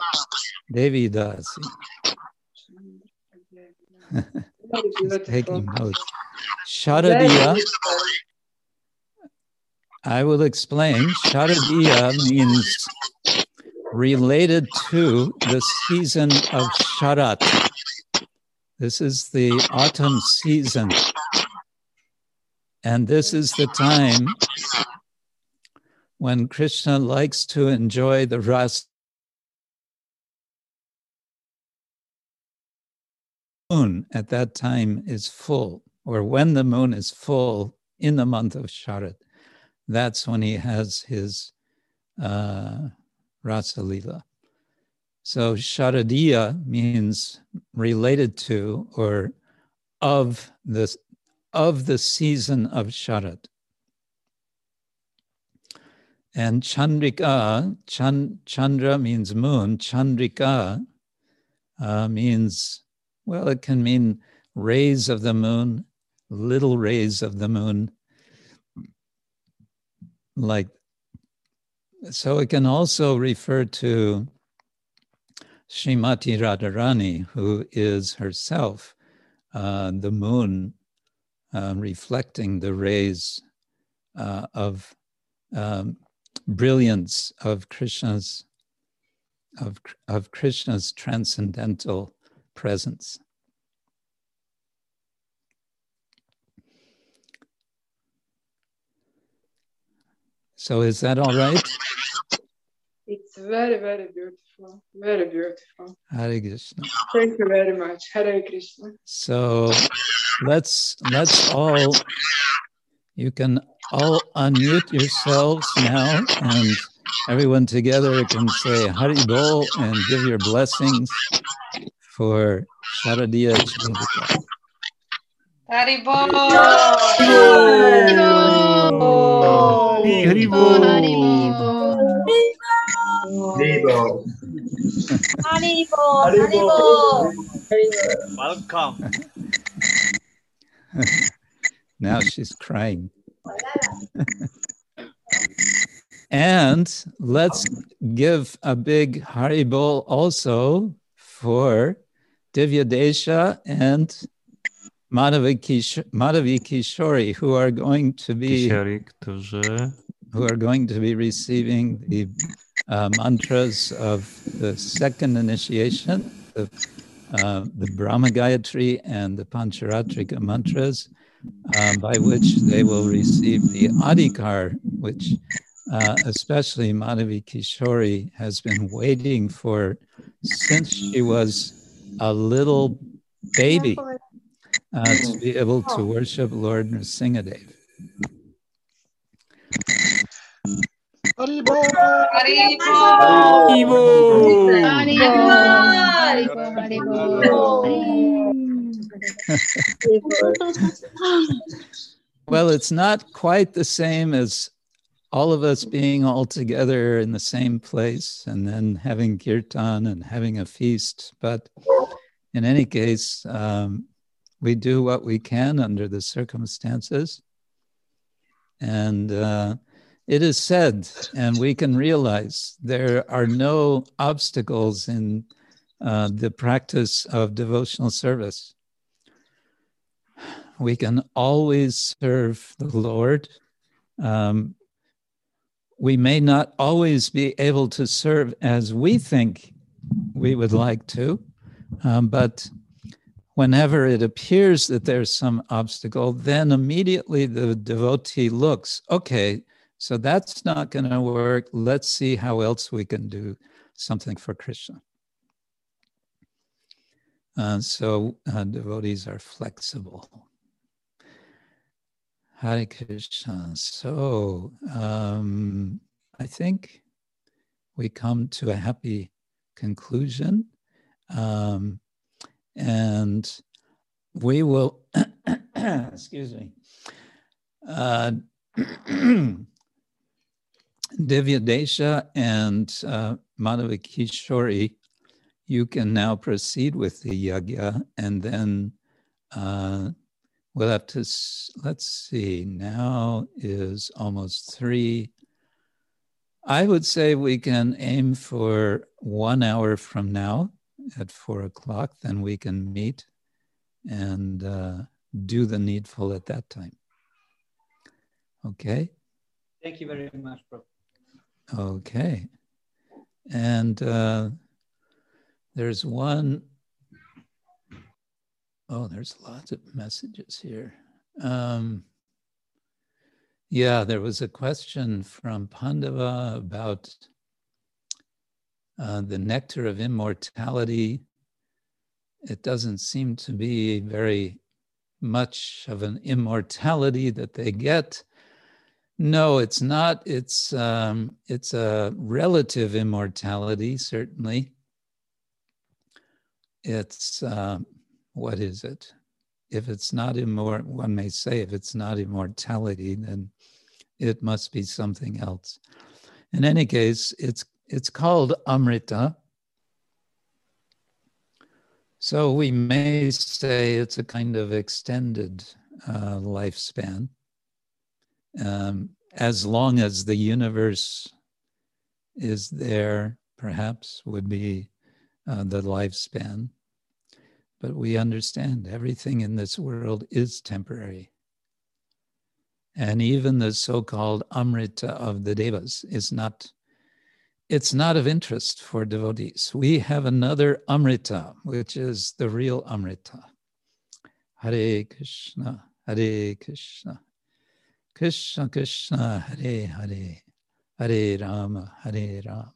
Devi Dasi. taking notes. Sharadiya. I will explain. Sharadiya means related to the season of Sharat. This is the autumn season. And this is the time when Krishna likes to enjoy the ras moon at that time is full, or when the moon is full in the month of Sharat, that's when he has his uh, Rasa Lila. So Sharadiya means related to or of the, of the season of Sharat. And Chandrika, Chand, Chandra means moon, Chandrika uh, means well, it can mean rays of the moon, little rays of the moon. Like, so it can also refer to Srimati Radharani, who is herself uh, the moon uh, reflecting the rays uh, of um, brilliance of Krishna's of, of Krishna's transcendental presence. So is that all right? It's very, very beautiful. Very beautiful. Hare Krishna. Thank you very much. Hare Krishna. So let's let's all you can all unmute yourselves now and everyone together can say Hari Bol and give your blessings for Sharadiya Chandrika. Haribol! Haribol! Haribol! Haribol! Welcome. now she's crying. and let's give a big Haribol also for Divya Desha and Madhavi, Kish- Madhavi Kishori, who are going to be Kishori, którzy who are going to be receiving the uh, mantras of the second initiation, the, uh, the Brahma Gayatri and the Pancharatrika mantras, uh, by which they will receive the Adhikar, which uh, especially Madhavi Kishori has been waiting for since she was a little baby uh, to be able to worship Lord Nrsingadev. Haribol! well, it's not quite the same as all of us being all together in the same place and then having kirtan and having a feast. But in any case, um, we do what we can under the circumstances. And uh, it is said, and we can realize there are no obstacles in uh, the practice of devotional service. We can always serve the Lord. Um, we may not always be able to serve as we think we would like to, um, but whenever it appears that there's some obstacle, then immediately the devotee looks, okay, So that's not going to work. Let's see how else we can do something for Krishna. Uh, so uh, devotees are flexible. Hare Krishna. So um, I think we come to a happy conclusion. Um, and we will, excuse me, uh, Divya Desha and uh, Madhava Kishori, you can now proceed with the yagya and then uh, we'll have to, let's see, now is almost three. I would say we can aim for one hour from now at four o'clock, then we can meet and uh, do the needful at that time. Okay? Thank you very much, bro. Okay. And uh, there's one, oh, there's lots of messages here. Um, yeah, there was a question from Pandava about uh, the nectar of immortality. It doesn't seem to be very much of an immortality that they get. No, it's not. It's um, it's a relative immortality, certainly. It's uh, what is it? If it's not immort, one may say, if it's not immortality, then it must be something else. In any case, it's it's called Amrita. So we may say it's a kind of extended uh, lifespan. Um, as long as the universe is there, perhaps would be uh, the lifespan. But we understand everything in this world is temporary. And even the so called Amrita of the Devas is not it's not of interest for devotees. We have another Amrita, which is the real Amrita. Hare Krishna, Hare Krishna, Krishna Krishna, Hare Hare, Hare Rama, Hare Rama,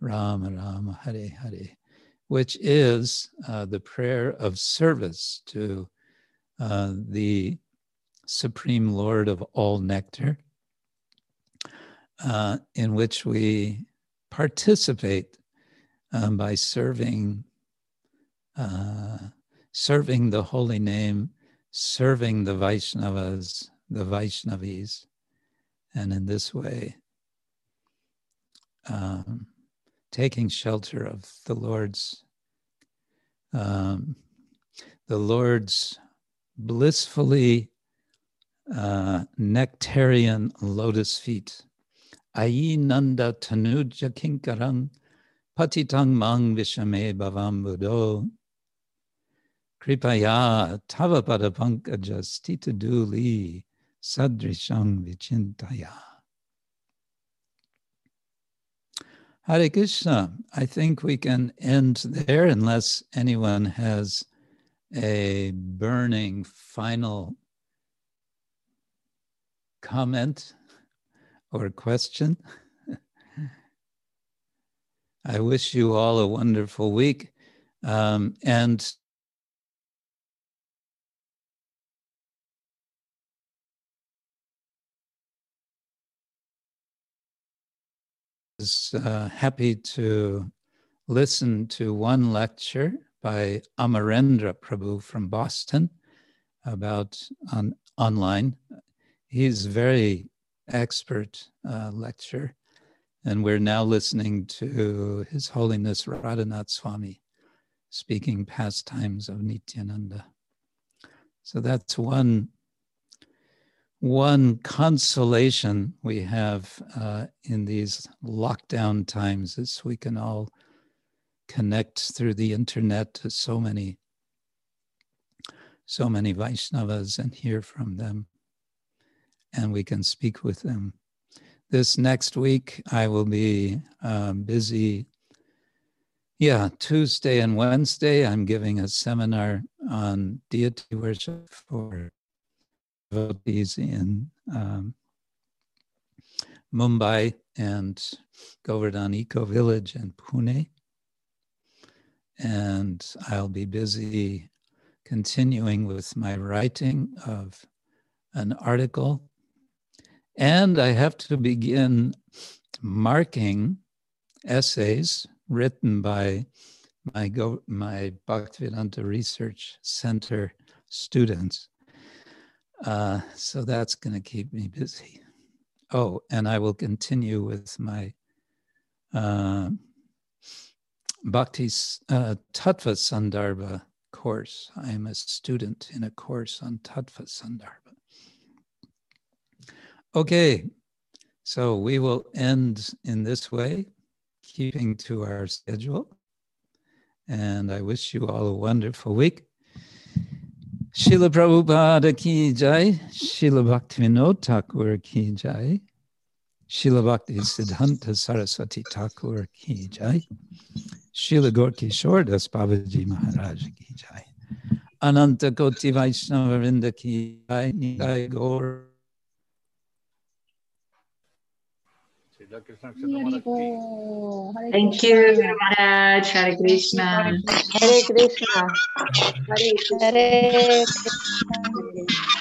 Rama Rama, Hare Hare, which is uh, the prayer of service to uh, the Supreme Lord of all nectar, uh, in which we participate um, by serving uh, serving the holy name, serving the Vaishnavas, the Vaishnavis, and in this way, um, taking shelter of the Lord's um, the Lord's blissfully uh, nectarian lotus feet. Ayi nanda tanuja kinkarang patitang mang vishame bhavam buddho. Kripaya tavapada pankaja stita duli sadrisham vichintaya. Hare Krishna. I think we can end there unless anyone has a burning final comment or question. I wish you all a wonderful week. Um, and is uh, happy to listen to one lecture by Amarendra Prabhu from Boston about on online. He's very expert uh, lecture. And we're now listening to His Holiness Radhanath Swami speaking pastimes of Nityananda. So that's one, one consolation we have uh, in these lockdown times is we can all connect through the internet to so many, so many Vaishnavas and hear from them and we can speak with them. This next week, I will be um, busy. Yeah, Tuesday and Wednesday, I'm giving a seminar on deity worship for devotees in um, Mumbai and Govardhan Eco Village in Pune. And I'll be busy continuing with my writing of an article. And I have to begin marking essays written by my, go, my Bhaktivedanta Research Center students. Uh, so that's going to keep me busy. Oh, and I will continue with my uh, Bhakti uh, Tattva Sandarbha course. I am a student in a course on Tattva Sandarbha. Okay, so we will end in this way, keeping to our schedule. And I wish you all a wonderful week. Srila Prabhupada ki jai, Srila Bhaktivinoda Thakur ki jai, Srila Bhakti Siddhanta Saraswati Thakur ki jai, Srila Gaurkishor Das Babaji Maharaj ki jai, Ananta Koti Vaishnava Vrinda ki jai, Nitai Gaur. Thank you, Maharaj. Hare Krishna. Hare Krishna. Hare Krishna.